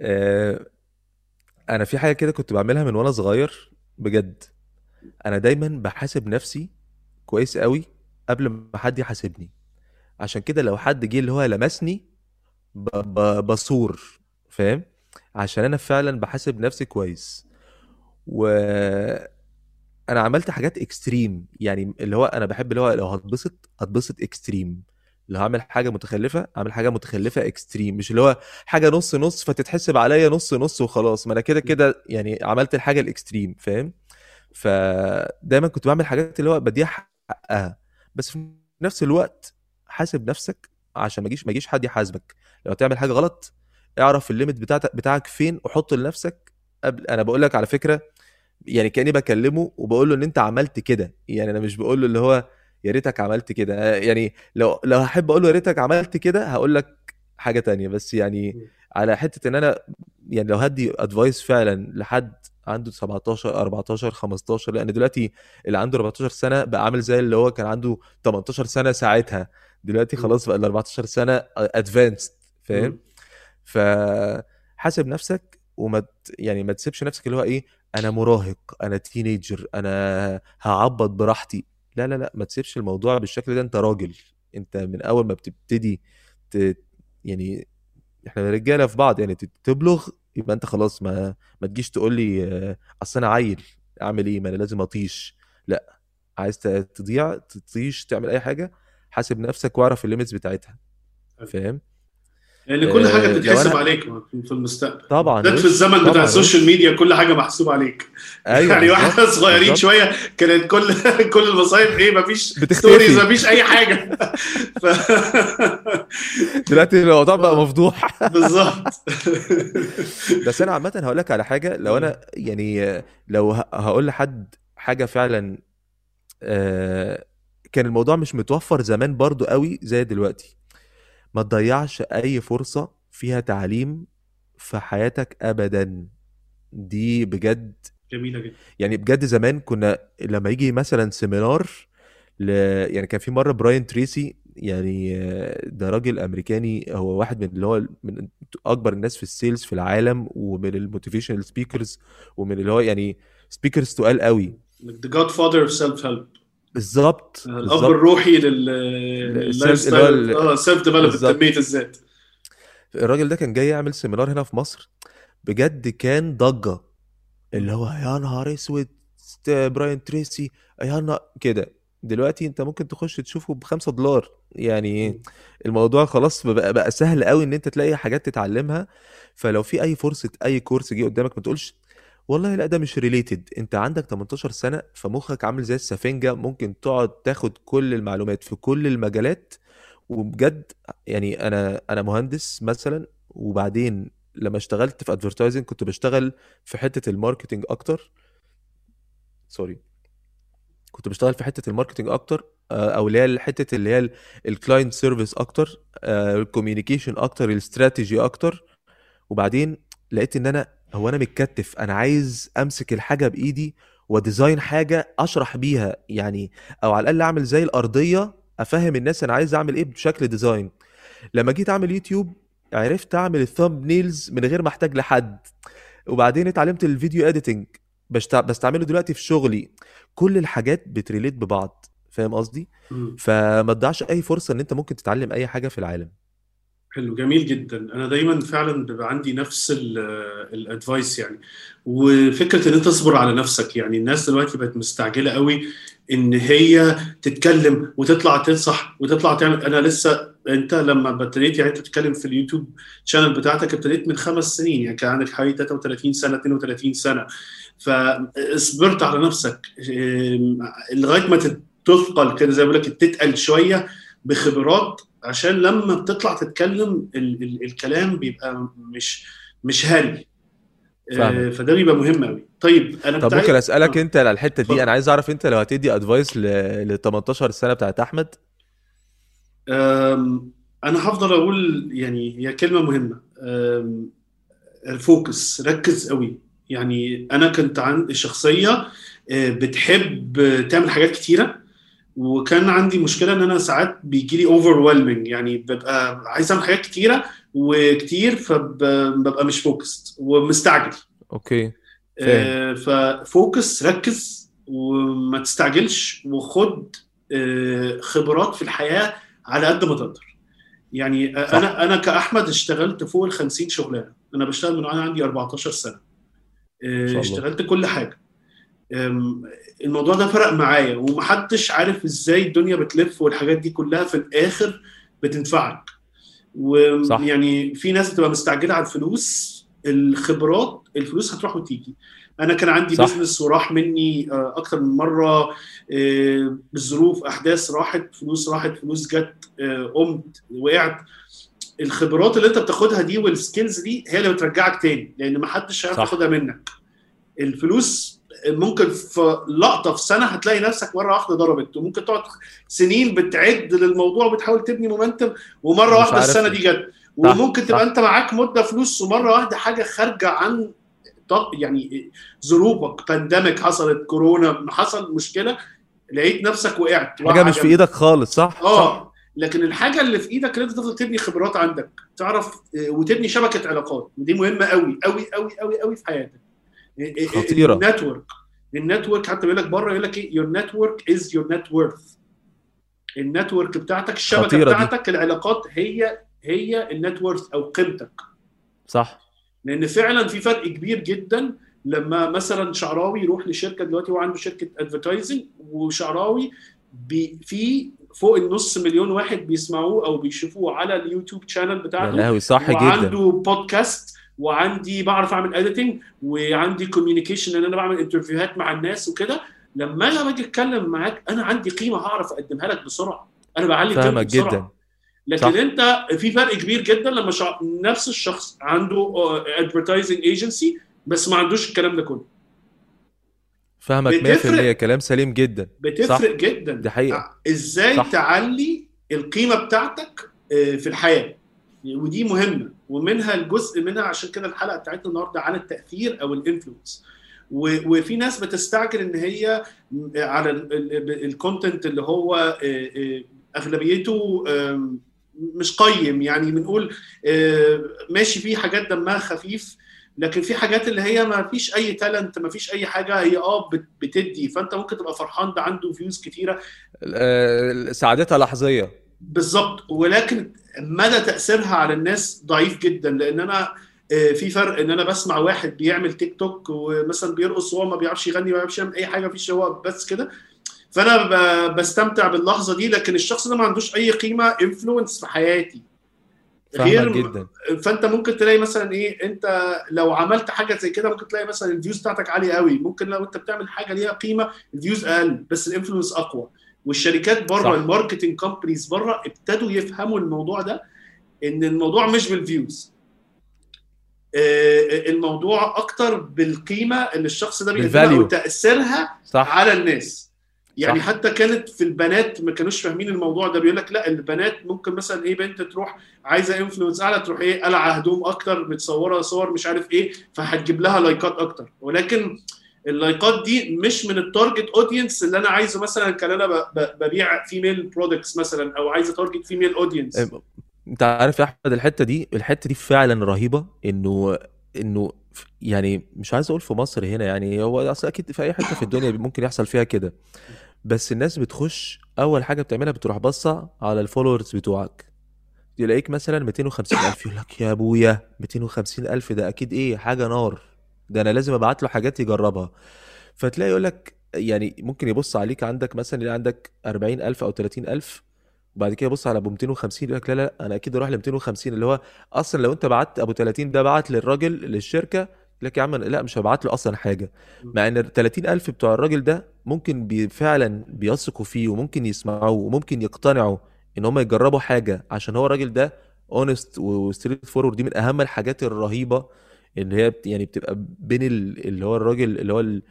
Speaker 2: آه، أنا في حاجة كده كنت بعملها من وأنا صغير بجد أنا دايما بحاسب نفسي كويس قوي قبل ما حد يحاسبني عشان كده لو حد جه اللي هو لمسني. بصور فاهم عشان أنا فعلا بحاسب نفسي كويس وأنا عملت حاجات extreme يعني اللي هو أنا بحب اللي هو لو هتبسط هتبسط extreme لو هعمل حاجة متخلفة أعمل حاجة متخلفة extreme مش اللي هو حاجة نص نص فتتحسب عليا نص نص وخلاص. ما أنا كده كده يعني عملت الحاجة ال extreme فاهم؟ فدايما كنت بعمل حاجات اللي هو بديها حقها. بس في نفس الوقت حاسب نفسك عشان ما يجيش ما يجيش حد يحاسبك. لو تعمل حاجة غلط اعرف ال limit بتاعتك بتاعك فين وحطه لنفسك قبل أنا بقول لك على فكرة يعني كأني بكلمه وبقول له إن أنت عملت كده. يعني أنا مش بقول له اللي هو يا ريتك عملت كده. يعني لو لو هحب أقول له يا ريتك عملت كده هقول لك حاجة تانية. بس يعني على حتة إن أنا يعني لو هدي advice فعلا لحد عنده 17 14 15 لأن دلوقتي اللي عنده 14 سنة بقى عامل زي اللي هو كان عنده 18 سنة ساعتها. دلوقتي. خلاص بقى ال 14 سنة advanced فاهم. فحاسب نفسك وما يعني ما تسيبش نفسك اللي هو إيه أنا مراهق أنا تينيجر أنا هعبط براحتي. لا لا لا ما تسيبش الموضوع بالشكل ده. أنت راجل. أنت من أول ما بتبتدي ت... يعني إحنا رجالة في بعض يعني تبلغ يبقى أنت خلاص ما ما تجيش تقول لي أصل أنا عيل أعمل إيه؟ ما أنا لازم أطيش. لا عايز تضيع تطيش تعمل أي حاجة حاسب نفسك واعرف ال limits بتاعتها. فاهم؟
Speaker 1: لأن كل حاجة
Speaker 2: آه،
Speaker 1: بتتحسب عليك في المستقبل.
Speaker 2: طبعا
Speaker 1: بالذات في
Speaker 2: وش
Speaker 1: الزمن بتاع
Speaker 2: طبعا
Speaker 1: ال social
Speaker 2: وش
Speaker 1: ميديا كل حاجة محسوبة عليك.
Speaker 2: أيوه
Speaker 1: يعني
Speaker 2: وإحنا
Speaker 1: صغيرين شوية كانت كل كل المصايب إيه مفيش
Speaker 2: stories
Speaker 1: مفيش أي حاجة. ف...
Speaker 2: دلوقتي الموضوع بقى مفضوح.
Speaker 1: بالظبط.
Speaker 2: بس أنا عامة هقول لك على حاجة لو أنا يعني لو هقول لحد حاجة فعلا آه، كان الموضوع مش متوفر زمان برضو قوي زي دلوقتي. ما تضيعش أي فرصة فيها تعليم في حياتك ابدا. دي بجد
Speaker 1: جميلة جدا.
Speaker 2: يعني بجد زمان كنا لما يجي مثلا seminar ل... يعني كان في مرة براين تريسي يعني ده راجل أمريكاني هو واحد من اللي هو من أكبر الناس في ال sales في العالم ومن ال motivational speakers ومن اللي هو يعني speakers تقال قوي.
Speaker 1: The Godfather of Self Help
Speaker 2: بالظبط
Speaker 1: الأب
Speaker 2: بالظبط
Speaker 1: الروحي لل style آه self
Speaker 2: development
Speaker 1: تنمية الذات.
Speaker 2: الراجل ده كان جاي يعمل seminar هنا في مصر بجد كان ضجة. اللي هو يا نهار أسود براين تريسي يا نهار كده. دلوقتي أنت ممكن تخش تشوفه بخمسة دولار. يعني الموضوع خلاص بقى, بقى سهل قوي إن أنت تلاقي حاجات تتعلمها. فلو في أي فرصة أي course جه قدامك ما تقولش والله لا ده مش related انت عندك 18 سنة فمخك عامل زي السفنجة ممكن تقعد تاخد كل المعلومات في كل المجالات. وبجد يعني أنا أنا مهندس مثلا وبعدين لما اشتغلت في advertising كنت بشتغل في حتة ال marketing أكتر. sorry. كنت بشتغل في حتة ال marketing أكتر آه، أو اللي هي الحته اللي هي ال client service أكتر ال communication أكتر الاستراتيجي أكتر. وبعدين لقيت إن أنا هو أنا متكتف أنا عايز أمسك الحاجة بإيدي و design حاجة أشرح بيها يعني أو على الأقل أعمل زي الأرضية أفهم الناس أنا عايز أعمل إيه بشكل design لما جيت أعمل يوتيوب عرفت أعمل ال thumbnails من غير ما أحتاج لحد. وبعدين اتعلمت ال video editing بشتع... بستعمله دلوقتي في شغلي. كل الحاجات بت relate ببعض فاهم قصدي. فما تضيعش أي فرصة إن أنت ممكن تتعلم أي حاجة في العالم.
Speaker 1: حلو جميل جدا. أنا دايما فعلا بيبقى عندي نفس ال advice يعني. وفكرة إن أنت تصبر على نفسك يعني الناس دلوقتي بقت مستعجلة قوي إن هي تتكلم وتطلع تنصح وتطلع تعمل. أنا لسه أنت لما ابتديت يعني أنت بتتكلم في اليوتيوب channel بتاعتك ابتديت من خمس سنين يعني كان عندك حوالي 33 سنة 32 سنة. فاصبرت على نفسك لغاية ما تثقل كده زي ما بقول لك تتقل شوية. بخبرات عشان لما بتطلع تتكلم ال ال الكلام بيبقى مش مش هري آه،. فده بيبقى مهم قوي طيب أنا
Speaker 2: طب ممكن أسألك
Speaker 1: آه.
Speaker 2: أنت على
Speaker 1: الحتة.
Speaker 2: دي أنا عايز أعرف أنت لو هتدي ادفايس ل ل 18 سنة بتاعت
Speaker 1: أحمد أنا هفضل أقول يعني هي كلمة مهمة ال focus ركز قوي يعني أنا كنت عندي شخصية أه، بتحب تعمل حاجات كتيرة وكان عندي مشكلة إن أنا ساعات بيجي لي over يعني ببقى عايز أعمل حاجات كتيرة وكتير فببقى مش focused ومستعجل.
Speaker 2: okay.
Speaker 1: آه، ف focus ركز وما تستعجلش وخد آه، خبرات في الحياة على قد ما تقدر. يعني آه،
Speaker 2: صح.
Speaker 1: أنا أنا كأحمد اشتغلت فوق ال 50 شغلانة. أنا بشتغل من وأنا عندي 14 سنة. آه،. اشتغلت كل حاجة. الموضوع ده فرق معايا ومحدش عارف إزاي الدنيا بتلف والحاجات دي كلها في الآخر بتنفعك. ويعني في ناس بتبقى مستعجلة على الفلوس الخبرات الفلوس هتروح وتيجي أنا كان عندي
Speaker 2: صح.
Speaker 1: بزنس وراح مني آه، أكتر من مرة آه، بالظروف أحداث راحت فلوس راحت فلوس جت آه، قمت وقعت الخبرات اللي أنت بتاخدها دي وال skills دي هي اللي بترجعك تاني لأن ما حدش هيعرف. ياخدها منك الفلوس ممكن في لقطة في سنة هتلاقي نفسك مرة واحدة ضربت وممكن تقعد سنين بتعد للموضوع وبتحاول تبني
Speaker 2: momentum
Speaker 1: ومرة
Speaker 2: واحدة.
Speaker 1: السنة دي جت وممكن تبقى. أنت معاك مدة فلوس ومرة واحدة حاجة خارجة عن يعني ظروفك pandemic حصلت كورونا حصل مشكلة لقيت نفسك وقعت حاجة
Speaker 2: مش في. إيدك خالص صح صح
Speaker 1: آه لكن الحاجة اللي في إيدك إن أنت تفضل تبني خبرات عندك تعرف آه، وتبني شبكة علاقات ودي مهمة قوي قوي قوي قوي قوي في حياتك
Speaker 2: خطيرة.
Speaker 1: ال network ال network حتى بيقول لك بره يقول لك إيه your network is your net worth ال network بتاعتك الشبكة
Speaker 2: خطيرة دي.
Speaker 1: بتاعتك العلاقات هي هي ال net worth أو قيمتك
Speaker 2: صح
Speaker 1: لأن فعلا في فرق كبير جدا لما مثلا شعراوي يروح لشركة دلوقتي هو عنده شركة advertising وشعراوي بي في فوق النص مليون واحد بيسمعوه أو بيشوفوه على اليوتيوب channel
Speaker 2: يا
Speaker 1: بتاعته
Speaker 2: لهوي صح جدا
Speaker 1: وعنده بودكاست وعندي بعرف أعمل editing وعندي communication إن أنا بعمل interviewهات مع الناس وكده. لما أنا باجي أتكلم معاك أنا عندي قيمة هعرف أقدمها لك بسرعة. أنا بعلي
Speaker 2: فاهمك
Speaker 1: بسرعة.
Speaker 2: جدا.
Speaker 1: لكن
Speaker 2: صح.
Speaker 1: أنت في فرق كبير جدا لما شع... نفس الشخص عنده advertising agency بس ما عندوش الكلام ده كله.
Speaker 2: فاهمك 100%
Speaker 1: بتفرق.
Speaker 2: كلام سليم جدا.
Speaker 1: بتفرق جدا.
Speaker 2: دي حقيقة.
Speaker 1: إزاي
Speaker 2: صح.
Speaker 1: تعلي القيمة بتاعتك آه، في الحياة؟ ودي مهمة. ومنها الجزء منها عشان كده الحلقة بتاعتنا النهارده عن التأثير أو ال influence. وفي ناس بتستعجل إن هي على ال content اللي هو آه، آه، أغلبيته مش قيم. يعني بنقول آه، ماشي في حاجات دمها خفيف لكن في حاجات اللي هي ما فيش أي talent ما فيش أي حاجة هي آه بت- بتدي. فأنت ممكن تبقى فرحان ده عنده views
Speaker 2: كتيرة. سعادتها لحظية.
Speaker 1: بالظبط. ولكن مدى تأثيرها على الناس ضعيف جدا لأن أنا آه، في فرق إن أنا بسمع واحد بيعمل تيك توك ومثلا بيرقص وهو ما بيعرفش يغني ما بيعرفش يعمل أي حاجة مفيش هو بس كده. فأنا بستمتع باللحظة دي لكن الشخص ده ما عندوش أي قيمة influence في حياتي.
Speaker 2: فاهمك جدا.
Speaker 1: فأنت ممكن تلاقي مثلا إيه أنت لو عملت حاجة زي كده ممكن تلاقي مثلا ال views بتاعتك عالية قوي ممكن لو أنت بتعمل حاجة ليها قيمة ال views أقل بس ال influence أقوى.
Speaker 2: والشركات.
Speaker 1: بره ال marketing companies بره ابتدوا يفهموا الموضوع ده إن الموضوع مش بال views آه، الموضوع أكتر بالقيمة اللي الشخص ده بيقدمها. وتاثيرها
Speaker 2: صح
Speaker 1: على الناس يعني
Speaker 2: صح.
Speaker 1: حتى كانت في البنات ما كانوش فاهمين الموضوع ده بيقول لك لا البنات ممكن مثلا إيه بنت تروح عايزة influence أعلى تروح إيه قلعة هدوم أكتر متصورة صور مش عارف إيه فهتجيب لها likeات أكتر ولكن ال likeات دي مش من ال target audience اللي أنا عايزه مثلا كان أنا ببيع female products مثلا أو عايز target female
Speaker 2: audience أنت عارف يا أحمد الحتة دي؟ الحتة دي فعلا رهيبة إنه إنه يعني مش عايز أقول في مصر هنا يعني هو أصل أكيد في أي حتة في الدنيا ممكن يحصل فيها كده. بس الناس بتخش أول حاجة بتعملها بتروح باصة على الفولورز بتوعك. يلاقيك مثلا 250 ألف يقول لك يا أبويا 250 ألف ده أكيد إيه؟ حاجة نار. ده أنا لازم أبعت له حاجات يجربها فتلاقي يقول لك يعني ممكن يبص عليك عندك مثلا يلاقي عندك 40 ألف أو 30 ألف وبعد كده يبص على ابو 250 يقول لك لا لا أنا أكيد أروح ل 250 اللي هو أصلا لو أنت بعت أبو 30 ده بعت للراجل للشركة لك يا عم لا مش هبعت له أصلا
Speaker 1: حاجة.
Speaker 2: مع إن ال 30000 بتوع الراجل ده ممكن بي فعلا بيثقوا فيه وممكن يسمعوه وممكن يقتنعوا إن هم يجربوا حاجة عشان هو الراجل ده honest و straightforward دي من أهم الحاجات الرهيبة اللي هي بت يعني بتبقى بين ال- اللي هو الراجل اللي هو ال-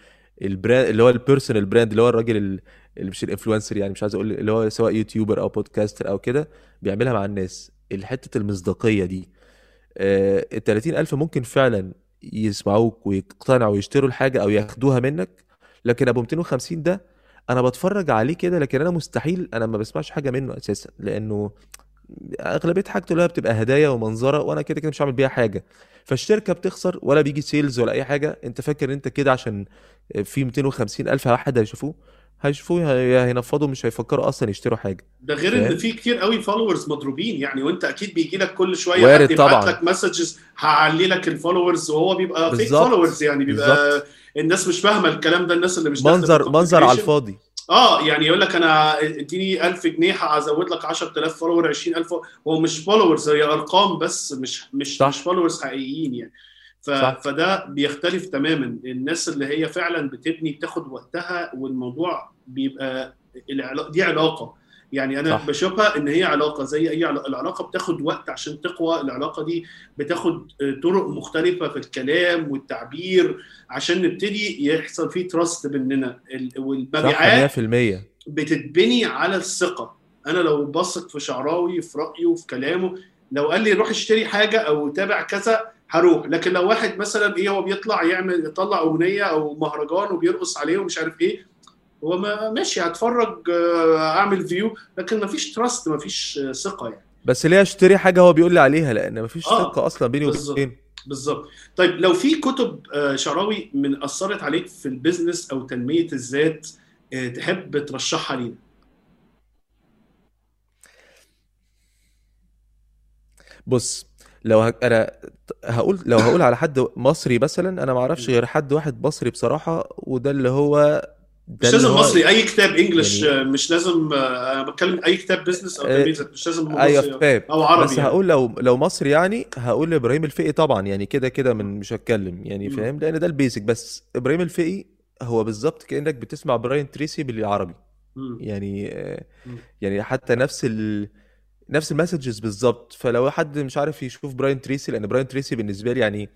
Speaker 2: ال brand اللي هو ال personal brand اللي هو الراجل ال- اللي مش ال influencer يعني مش عايز أقول اللي هو سواء YouTuber أو podcaster أو كده بيعملها مع الناس. حتة المصداقية دي ال 30000 ممكن فعلا يسمعوك ويقتنعوا ويشتروا الحاجة أو ياخدوها منك لكن أبو 250 ده أنا بتفرج عليه كده لكن أنا مستحيل أنا ما بسمعش حاجة منه أساسا لأنه أغلبية حاجته هي بتبقى هدايا ومنظرة وأنا كده كده مش هعمل بيها حاجة فالشركة بتخسر ولا بيجي سيلز ولا أي حاجة أنت فاكر إن أنت كده عشان في 250 ألف واحد هيشوفوه هيشوفوه هي- هينفضوا مش هيفكروا أصلا يشتروا حاجة
Speaker 1: ده غير
Speaker 2: إن؟
Speaker 1: في كتير قوي followers مضروبين يعني وأنت أكيد بيجي لك كل شوية
Speaker 2: وارد
Speaker 1: حد يبعت
Speaker 2: طبعا.
Speaker 1: لك messages هعلي لك ال followers وهو بيبقى
Speaker 2: fake.
Speaker 1: followers يعني بيبقى
Speaker 2: بالظبط.
Speaker 1: الناس مش فاهمة الكلام ده الناس اللي مش
Speaker 2: منظر منظر على. الفاضي
Speaker 1: آه يعني يقول لك أنا إديني 1000 جنيه هزود لك 10000 follower 20000 هو مش followers هي أرقام بس مش مش
Speaker 2: صح.
Speaker 1: مش followers حقيقيين يعني ف...
Speaker 2: صح.
Speaker 1: فده بيختلف تماما الناس اللي هي فعلا بتبني بتاخد وقتها والموضوع بيبقى العلا... دي علاقة يعني أنا
Speaker 2: صح.
Speaker 1: بشوفها إن هي علاقة زي أي علاقه العلاقة بتاخد وقت عشان تقوى العلاقة دي بتاخد آه، طرق مختلفة في الكلام والتعبير عشان نبتدي يحصل فيه تراست بيننا. والمبيعات
Speaker 2: 100%
Speaker 1: بتتبني على الثقة. أنا لو بثق في شعراوي في رأيه وفي كلامه لو قال لي روح اشتري حاجة أو تابع كذا هروح. لكن لو واحد مثلا إيه هو بيطلع يعمل يطلع أغنية أو مهرجان وبيرقص عليه ومش عارف إيه هو ما ماشي هتفرج آه، أعمل view لكن ما فيش trust ما فيش آه، ثقة يعني.
Speaker 2: بس ليه اشتري حاجة هو بيقول لي عليها؟ لأن مفيش
Speaker 1: آه،
Speaker 2: ثقة أصلا بيني. وبينه
Speaker 1: بالظبط طيب لو في كتب شعراوي من أثرت عليك في ال business أو تنمية الذات تحب ترشحها لينا؟
Speaker 2: بص لو ه... أنا هقول لو هقول على حد مصري مثلا أنا ما أعرفش غير حد واحد مصري بصراحة وده اللي هو
Speaker 1: مش لازم مصري أي كتاب English
Speaker 2: يعني-
Speaker 1: آه، مش لازم آه، أنا بتكلم أي كتاب business أو
Speaker 2: آه،
Speaker 1: مش لازم
Speaker 2: أيوه
Speaker 1: مصري
Speaker 2: فاهم
Speaker 1: أو عربي
Speaker 2: بس
Speaker 1: يعني.
Speaker 2: هقول لو لو مصري يعني هقول إبراهيم الفقي طبعا يعني كده كده من مش هتكلم يعني. فاهم لأن ده ال basic بس إبراهيم الفقي هو بالظبط كأنك بتسمع براين تريسي بالعربي. يعني. يعني حتى نفس ال نفس ال messages بالظبط فلو حد مش عارف يشوف براين تريسي لأن براين تريسي بالنسبة لي يعني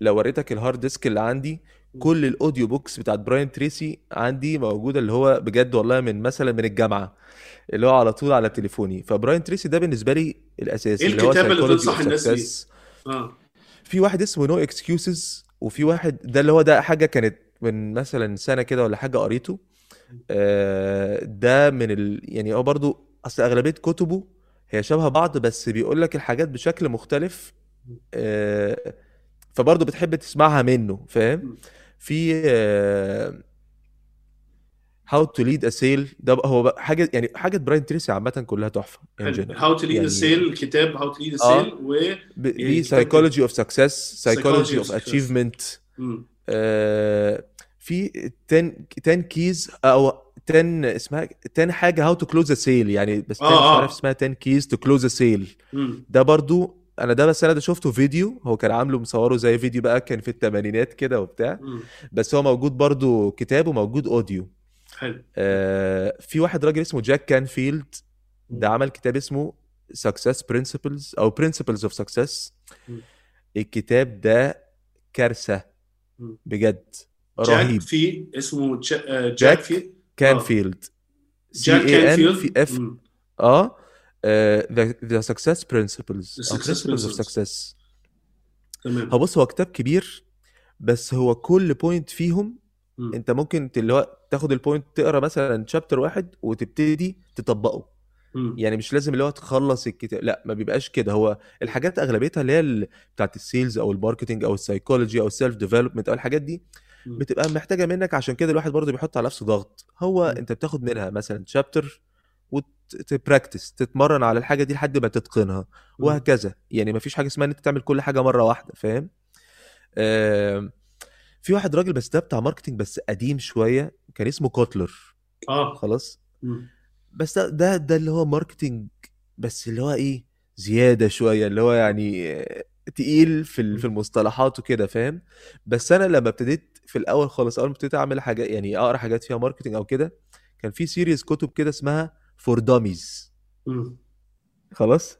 Speaker 2: لو وريتك ال hard disk اللي عندي كل ال audio books بتاعت براين تريسي عندي موجودة اللي هو بجد والله من مثلا من الجامعة اللي هو على طول على تليفوني. فبراين تريسي ده بالنسبة لي الاساسي
Speaker 1: إيه
Speaker 2: اللي هو
Speaker 1: الكتاب اللي تنصح الناس بيه؟ آه.
Speaker 2: في واحد اسمه No Excuses وفي واحد ده اللي هو ده حاجة كانت من مثلا سنة كده ولا حاجة قريته. آه، ده من ال... يعني هو برضو أصل أغلبية كتبه هي شبه بعض بس بيقول لك الحاجات بشكل مختلف. آه، فبرضو بتحب تسمعها منه فاهم؟ في How to lead a sale ده بقى- هو بقى حاجة يعني حاجة براين تريسي عامة كلها تحفة.
Speaker 1: هاو تو ليد
Speaker 2: يعني
Speaker 1: سيل كتاب هاو تو ليد
Speaker 2: آه.
Speaker 1: سيل و
Speaker 2: ليه of
Speaker 1: of success.
Speaker 2: achievement
Speaker 1: مم.
Speaker 2: آه، في 10 10 كيز أو 10 اسمها 10 حاجة هاو تو كلوز ا سيل يعني بس
Speaker 1: آه،
Speaker 2: مش
Speaker 1: آه.
Speaker 2: عارف اسمها 10 كيز تو كلوز ا سيل. ده برضو أنا ده بس أنا ده شفته فيديو هو كان عامله مصوره زي فيديو بقى كان في الثمانينات كده وبتاع.
Speaker 1: مم.
Speaker 2: بس هو موجود برضو كتاب وموجود audio.
Speaker 1: حلو.
Speaker 2: آه في واحد راجل اسمه جاك كانفيلد ده عمل كتاب اسمه Success Principles أو Principles of Success.
Speaker 1: مم.
Speaker 2: الكتاب ده كارثة.
Speaker 1: مم.
Speaker 2: بجد.
Speaker 1: جاك
Speaker 2: رهيب.
Speaker 1: في اسمه آه، جاك
Speaker 2: جاك
Speaker 1: في
Speaker 2: كانفيلد.
Speaker 1: جاك كانفيلد؟
Speaker 2: في اف. آه. آه، the, the success principles
Speaker 1: The
Speaker 2: أو
Speaker 1: success
Speaker 2: principles of
Speaker 1: principles.
Speaker 2: success
Speaker 1: تمام
Speaker 2: هو بص هو كتاب كبير بس هو كل point فيهم
Speaker 1: مم.
Speaker 2: أنت ممكن اللي هو تاخد ال point تقرأ مثلا chapter واحد وتبتدي تطبقه
Speaker 1: مم.
Speaker 2: يعني مش لازم اللي هو تخلص الكتاب لا ما بيبقاش كده هو الحاجات أغلبيتها اللي هي بتاعت ال sales أو ال marketing أو السايكولوجي أو ال self development أو الحاجات دي
Speaker 1: مم.
Speaker 2: بتبقى محتاجة منك عشان كده الواحد برضه بيحط على نفسه ضغط هو. أنت بتاخد منها مثلا chapter وت practice تتمرن على الحاجة دي لحد ما تتقنها. وهكذا. يعني ما فيش حاجة اسمها إن أنت تعمل كل حاجة مرة واحدة فاهم؟ في واحد راجل بس ده بتاع marketing بس قديم شوية كان اسمه كوتلر
Speaker 1: آه.
Speaker 2: خلاص. بس ده ده, ده اللي هو marketing بس اللي هو إيه؟ زيادة شوية اللي هو يعني تقيل في في المصطلحات وكده فاهم؟ بس أنا لما ابتديت في الأول خالص أول ما ابتديت أعمل حاجات يعني أقرأ حاجات فيها marketing أو كده كان في series كتب كده اسمها for
Speaker 1: dummies.
Speaker 2: خلاص.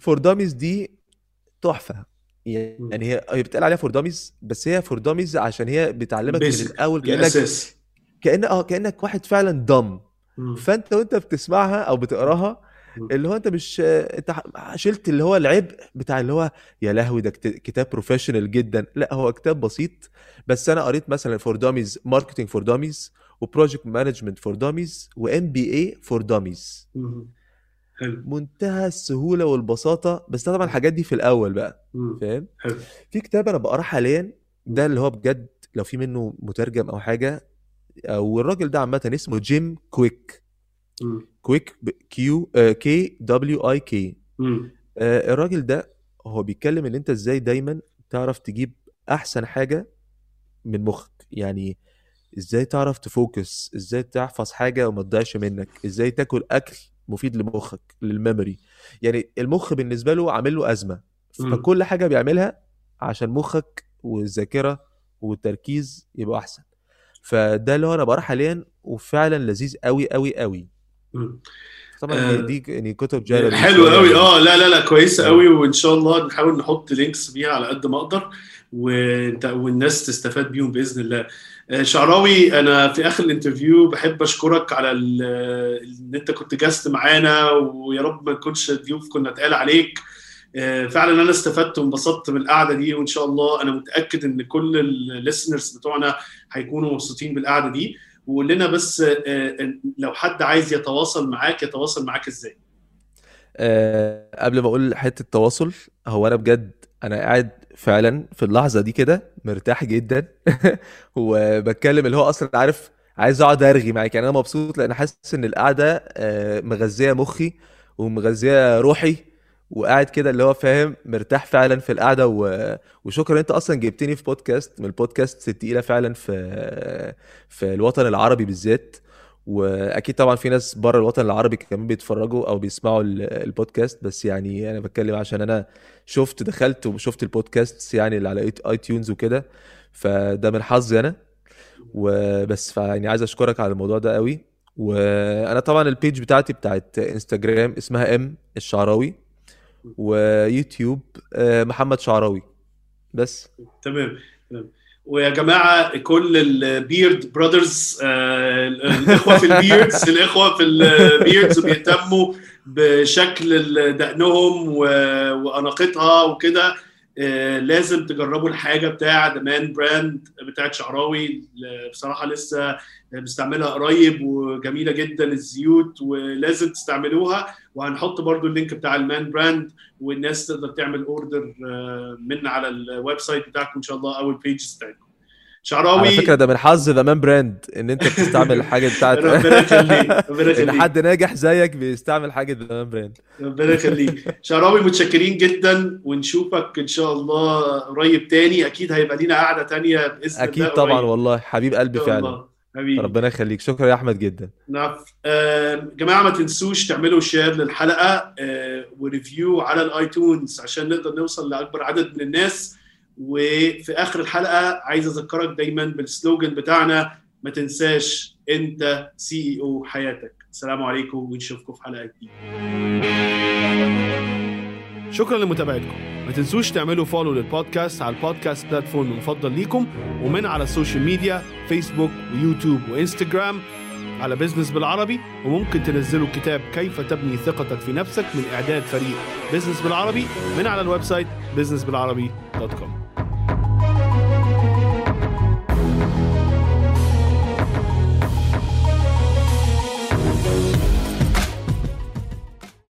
Speaker 2: for dummies دي تحفة يعني هي هي بتقال عليها for dummies بس هي for dummies عشان هي بتعلمك من. الأول كانك
Speaker 1: الاساس
Speaker 2: كان آه كأنك واحد فعلا
Speaker 1: dumb.
Speaker 2: فأنت وأنت بتسمعها أو بتقراها. اللي هو أنت مش أنت شلت اللي هو العبء بتاع اللي هو يا لهوي ده كت- كتاب professional جدا لا هو كتاب بسيط بس أنا قريت مثلا for dummies marketing for dummies و project management for dummies و MBA for
Speaker 1: dummies. حلو
Speaker 2: منتهى السهولة والبساطة بس طبعا الحاجات دي في الأول بقى. فاهم
Speaker 1: حلو
Speaker 2: في كتاب أنا بقراه حاليا ده اللي هو بجد لو في منه مترجم أو حاجة أو الراجل ده عامة اسمه جيم كويك
Speaker 1: مم.
Speaker 2: كويك كيو كي double u اي كي. الراجل ده هو بيتكلم إن أنت إزاي دايما تعرف تجيب أحسن حاجة من مخك يعني إزاي تعرف ت focus؟ إزاي تحفظ حاجة وما تضيعش منك؟ إزاي تاكل أكل مفيد لمخك لل memory؟ يعني المخ بالنسبة له عامل له
Speaker 1: أزمة.
Speaker 2: فكل حاجة بيعملها عشان مخك والذاكرة والتركيز يبقوا أحسن. فده اللي هو أنا بقراه حاليا وفعلا لذيذ قوي قوي قوي. طبعا
Speaker 1: آه،
Speaker 2: دي, يعني كتب جنرال
Speaker 1: حلو قوي. آه لا لا لا كويسه. قوي وإن شاء الله نحاول نحط links بيها على قد ما أقدر. وانت والناس تستفاد بيهم بإذن الله. شعراوي أنا في آخر ال interview بحب أشكرك على إن أنت كنت جاست معانا ويا رب ما نكونش ضيوف كنا اتقال عليك. آه، فعلا أنا استفدت وانبسطت من القعدة دي وإن شاء الله أنا متأكد إن كل ال listeners بتوعنا هيكونوا مبسوطين بالقعدة دي. وقول لنا بس آه، آه، لو حد عايز يتواصل معاك يتواصل معاك
Speaker 2: إزاي؟ قبل ما أقول حتة التواصل هو أنا بجد أنا قاعد فعلا في اللحظة دي كده مرتاح جدا. وبتكلم اللي هو أصلا عارف عايز أقعد أرغي معاك. يعني أنا مبسوط لأن حاسس إن القعدة آه، مغذية مخي ومغذية روحي وقاعد كده اللي هو فاهم مرتاح فعلا في القعدة. و... وشكرا أنت أصلا جبتني في بودكاست من البودكاست التقيلة فعلا في في الوطن العربي بالذات. وأكيد طبعا في ناس بره الوطن العربي كمان بيتفرجوا أو بيسمعوا ال- البودكاست بس يعني أنا بتكلم عشان أنا شفت دخلت وشفت البودكاست يعني اللي على iTunes وكده فده من حظي أنا. وبس فيعني عايز أشكرك على الموضوع ده قوي وأنا طبعا ال page بتاعتي بتاعت إنستجرام اسمها ام الشعراوي ويوتيوب آه، محمد شعراوي. بس.
Speaker 1: تمام تمام. ويا جماعة كل ال beard brothers الإخوة في ال beards الإخوة في ال beards بيهتموا بشكل دقنهم وأناقتها وكده. آه، لازم تجربوا الحاجة بتاع The Man Brand بتاعت شعراوي بصراحة لسه بستعملها قريب وجميلة جدا الزيوت ولازم تستعملوها. وهنحط برضو ال link بتاع ال Man Brand والناس تقدر تعمل order من على ال website بتاعكم إن شاء الله أو ال pages بتاعتكم شعراوي
Speaker 2: على فكرة ده من حظ The Man Brand إن أنت بتستعمل الحاجة بتاعت
Speaker 1: ربنا يخليك ربنا إن
Speaker 2: حد ناجح زيك بيستعمل حاجة The Man Brand
Speaker 1: ربنا يخليك. شعراوي متشكرين جدا ونشوفك إن شاء الله قريب تاني. أكيد هيبقى لينا قعدة تانية بإذن
Speaker 2: أكيد
Speaker 1: الله
Speaker 2: طبعا
Speaker 1: قريب.
Speaker 2: والله حبيب قلبي فعلا.
Speaker 1: حبيبي.
Speaker 2: ربنا يخليك. شكرا يا أحمد جدا.
Speaker 1: نعم آه، جماعة ما تنسوش تعملوا share للحلقة آه، و review على ال iTunes عشان نقدر نوصل لأكبر عدد من الناس. وفي آخر الحلقة عايز أذكرك دايما بال slogan بتاعنا ما تنساش أنت CEO حياتك. السلام عليكم ونشوفكم في حلقة جديدة. شكرا لمتابعتكم. ما تنسوش تعملوا follow لل podcast على ال podcast platform المفضل ليكم ومن على ال social media فيسبوك ويوتيوب وانستجرام على business بالعربي وممكن تنزلوا كتاب كيف تبني ثقتك في نفسك من إعداد فريق business بالعربي من على ال website businessbilarabi.com